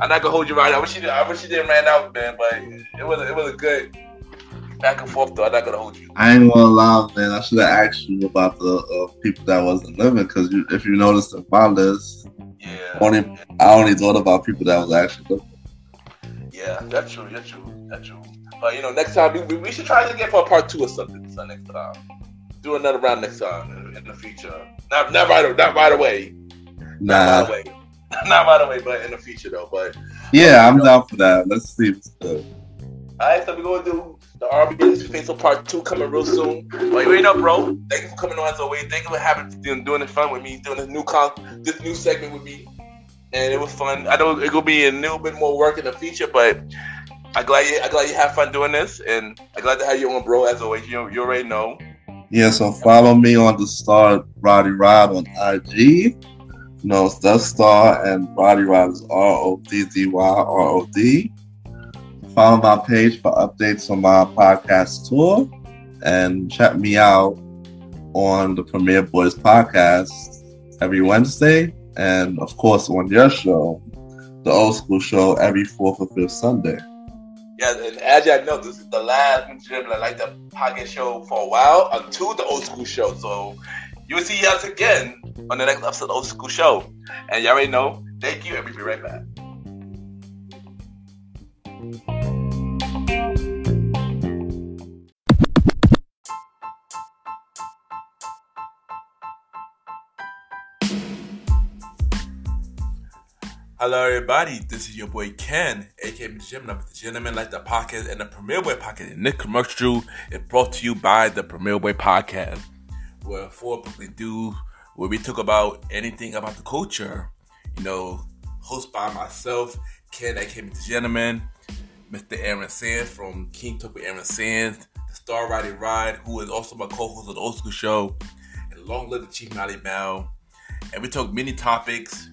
I'm not gonna hold you right. I wish you did, I wish you didn't ran out, man, but it was it was a good back and forth though. I'm not gonna hold you. I ain't gonna lie, man. I should have asked you about the uh, people that wasn't living because you, if you noticed in my list, Yeah. only I only thought about people that was actually living. Yeah, that's true. That's true. That's true. But you know, next time we, we should try to get for a part two or something. So next time, do another round next time in, the future. Not not right not right away. Not Nah, right away. not right away, but in the future though. But yeah, I'm down for that. Let's see. What's good. all right, so we're gonna do the RB's Faithful Part Two coming real soon. But you know, bro. Thank you for coming on as always. Thank you for having doing, doing this fun with me, doing this new con this new segment with me. And it was fun. I know it will be a little bit more work in the future, but I'm glad you I'm glad you have fun doing this, and I'm glad to have you on, bro. As always, you you already know. Yeah, so follow me on the star Roddy Rod on IG. No, it's the star and Roddy Rod is R O D D Y R O D. Follow my page for updates on my podcast tour and check me out on the Premier Boys podcast every Wednesday, and of course on your show, the Old School Show, every fourth or fifth Sunday. Yeah, and as y'all know, this is the last I like the podcast show for a while until the Old School Show. So you will see us again on the next episode of the Old School Show. And y'all already know. Thank you, and we'll be right back. Hello, everybody. This is your boy Ken, aka Mr. Gentleman, the Gentleman Like the Podcast and the Premier Boy Podcast. And this commercial is brought to you by the Premier Boy Podcast, where four publicly do where we talk about anything about the culture. You know, hosted by myself, Ken, aka Mr. Gentleman, Mr. Aaron Sands from King Talk with Aaron Sands, the Star Roddy Rod, who is also my co-host of the Old School Show, and Long Live the Chief Mally Bell. And we talk many topics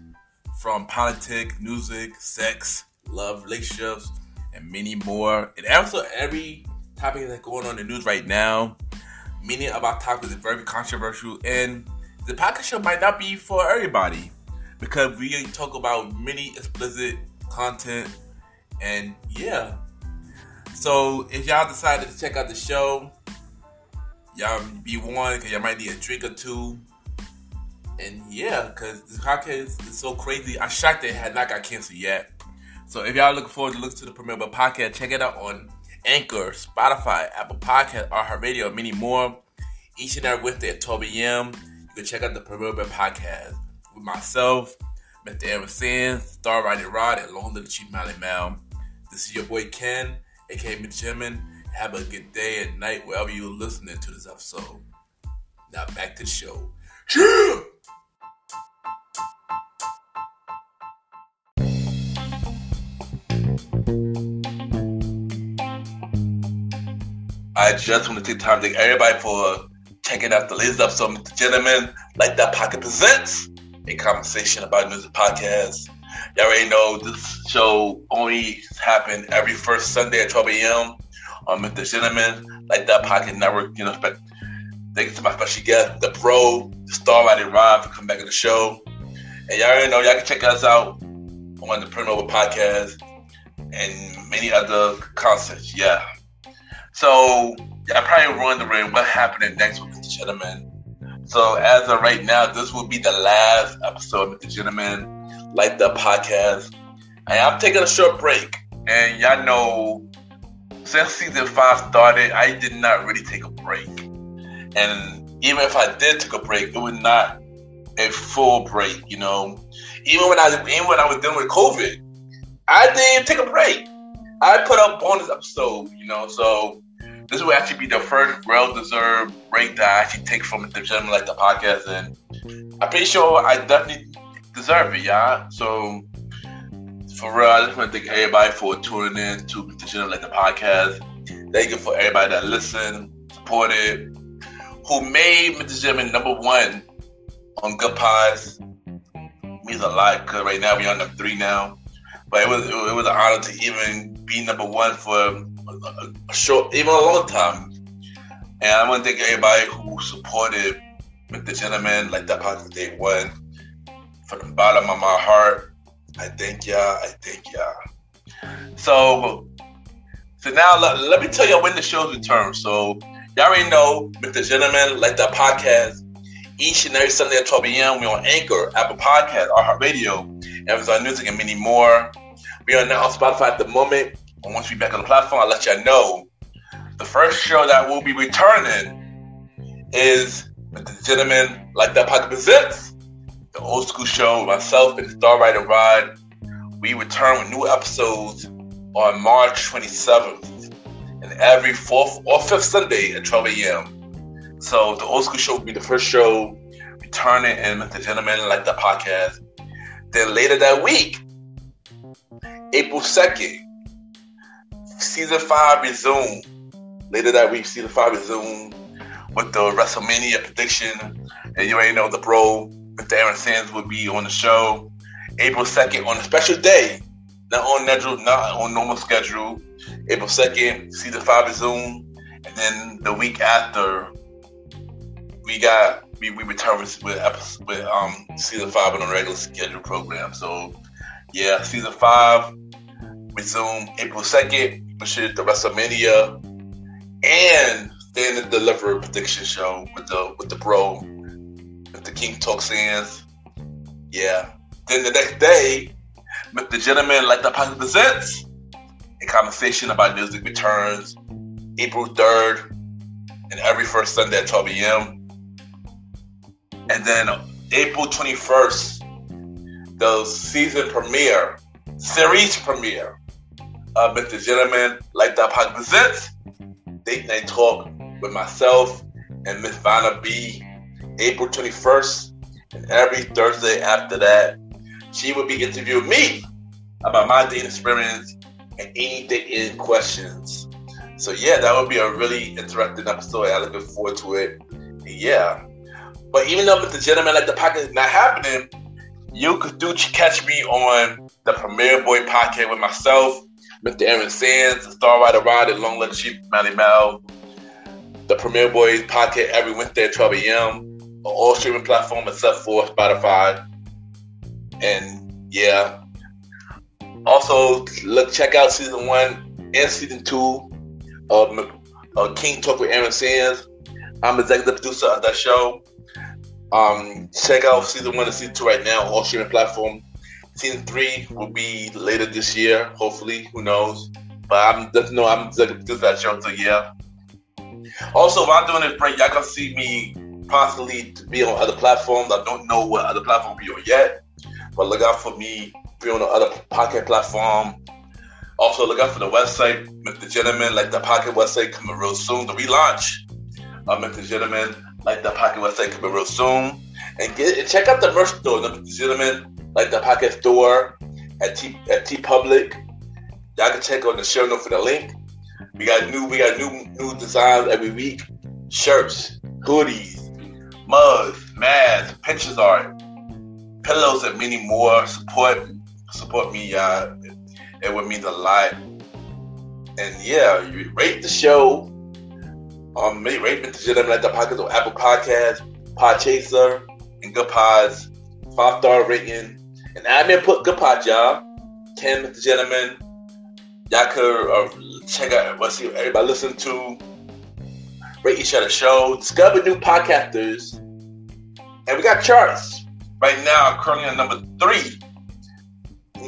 from politics, music, sex, love, relationships, and many more. And also every topic that's going on in the news right now. Many of our topics are very controversial, and the podcast show might not be for everybody because we talk about many explicit content, and yeah. So if y'all decided to check out the show, y'all be warned because y'all might need a drink or two and yeah, because the podcast is so crazy. I'm shocked they had not got canceled yet. So if y'all are looking forward to listen to the premiere of podcast, check it out on Anchor, Spotify, Apple Podcast, Radio, many more. Each and every Wednesday at 12 a.m. You can check out the premiere podcast with myself, Mr. Aaron Sands, Star Roddy Rod, and Long Little Chief Mally Mal. This is your boy Ken, aka Benjamin. Have a good day and night wherever you're listening to this episode. Now back to the show. Cheers! I just want to take time to thank everybody for checking out the latest episode of the Gentleman Like That Pocket Presents, a conversation about music podcast. Y'all already know this show only happen every first Sunday at 12 a.m. on Mr. Gentleman Like That Pocket Network. You know, thank you to my special guest, the bro, the star Roddy Rod for coming back on the show. And y'all already know y'all can check us out on the Print Over podcast and many other concerts. Yeah. So I probably wondering what happened next with the gentleman. So as of right now, this will be the last episode of the gentleman, like the podcast. And I'm taking a short break. And y'all know since season five started, I did not really take a break. And even if I did take a break, it was not a full break, you know. Even when I even when I was dealing with COVID, I didn't take a break. I put up bonus episode, you know, so this will actually be the first well-deserved break that I actually take from the gentleman like the podcast, and I'm pretty sure I definitely deserve it, yeah. So for real, I just want to thank everybody for tuning in to the gentleman like the podcast. Thank you for everybody that listened, supported, who made Mr. Gentleman number one on Goodpods. Means a lot because right now we're on number three now. But it was it was an honor to even be number one for a, a short, even a long time. And I want to thank everybody who supported the gentleman like that podcast day one. From the bottom of my heart, I thank y'all. I thank y'all. So, so now let, let me tell y'all when the show's return. So, y'all already know, the Gentleman, like that podcast, each and every Sunday at 12 a.m. We're on Anchor, Apple Podcast, iHeartRadio, Amazon Music, and many more. We are now on Spotify at the moment. And once we back on the platform, I'll let you know. The first show that we'll be returning is the gentleman like that pocket presents the old school show myself and Star Roddy Rod. We return with new episodes on March 27th and every fourth or fifth Sunday at 12 a.m. So the old school show will be the first show returning and the gentleman like that podcast. Then later that week, April 2nd, season five resume. Later that week, season five resume with the WrestleMania prediction. And you already know the bro, Mr. Aaron Sands, will be on the show April 2nd on a special day. Not on schedule, not on normal schedule. April 2nd, season five resume. And then the week after, we got we, we return with with, episode, with um season five on a regular schedule program. So yeah, season five resume April second, is the WrestleMania, and then the deliver prediction show with the with the bro, with the King Talks Sands. Yeah. Then the next day, the gentleman like the podcast presents, a conversation about music returns April third, and every first Sunday at 12 a.m. And then April 21st, the season premiere, series premiere Uh, of Mr. Gentleman Like That Podcast presents Date Night Talk with myself and Miss Vanna B. April 21st, and every Thursday after that, she will be interviewing me about my dating experience and any dating questions. So yeah, that would be a really interesting episode. I'm looking forward to it. Yeah. But even though the gentleman like the podcast is not happening, you could do catch me on the Premier Boy podcast with myself, Mr. Aaron Sands, the Star Roddy Rod, and Long Leg Sheep, Mally Mel. The Premier Boys podcast every Wednesday at 12 a.m. on all streaming platforms except for Spotify. And yeah. Also, look check out season one and season two of uh, King Talk with Aaron Sands. I'm the executive producer of that show. Um, check out season one and season two right now on all streaming platform. Season three will be later this year, hopefully. Who knows? But I'm just know I'm producer of that show, so yeah. Also, while I'm doing this break, y'all can see me possibly be on other platforms. I don't know what other platform be on yet, but look out for me be on the other podcast platform. Also, look out for the website, Mr. Gentleman, like the pocket website coming real soon. The relaunch uh, of Mr. Gentleman, like the pocket website coming real soon. And get and check out the merch store, Mr. Gentleman, like the pocket store at T at TeePublic. Y'all can check on the show note for the link. We got new we got new new designs every week. Shirts, hoodies, mugs, masks, pictures art, pillows, and many more. Support support me, y'all. It would mean a lot. And yeah, you rate the show. Um, rate Mr. Gentleman like the podcast on Apple Podcasts, Podchaser, and Goodpods. Five star rating. And admin put Goodpod, y'all. Ten, Mr. Gentleman. Y'all could uh, check out what see everybody listen to. Rate each other show. Discover new podcasters. And we got charts. Right now, I'm currently on number three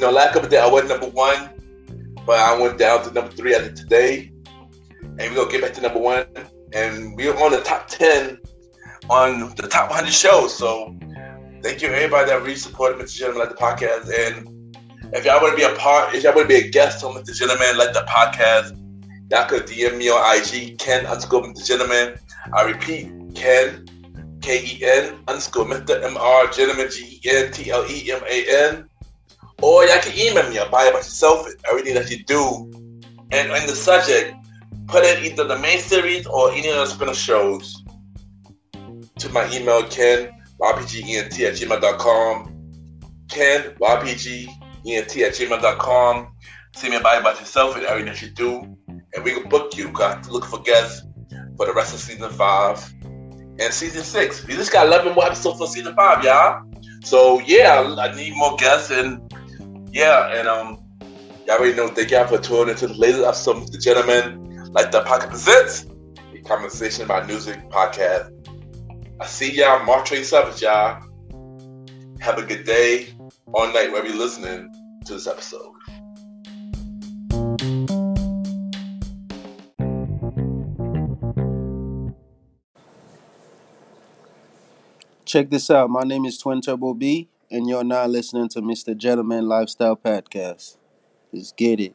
you know, last couple days I was number one, but I went down to number three as of today. And we're gonna get back to number one. And we're on the top ten on the top 100 shows. So thank you everybody that really supported Mr. Gentleman Like the podcast. And if y'all want to be a part, if y'all want to be a guest on Mr. Gentleman Like the podcast, y'all could DM me on IG, Ken underscore Mr. Gentleman. I repeat, Ken, K E N underscore Mr. M R Gentleman G E N T L E M A N. Or y'all can email me about yourself, everything that you do. And in the subject, put in either the main series or any of the spin-off shows to my email, ken, ypgent at gmail.com. Ken, ypgent at gmail.com. Send me about it about yourself and everything that you do. And we can book you. To look for guests for the rest of season five and season six. We just got 11 more episodes for season five, y'all. So yeah, I need more guests and yeah, and um, y'all already know. Thank y'all for tuning into the latest episode of The Gentleman, like the pocket presents, a conversation about music podcast. I see y'all March 27th, y'all. Have a good day or night wherever you're listening to this episode. Check this out. My name is Twin Turbo B and you're now listening to Mr. Gentleman Lifestyle Podcast. Let's get it.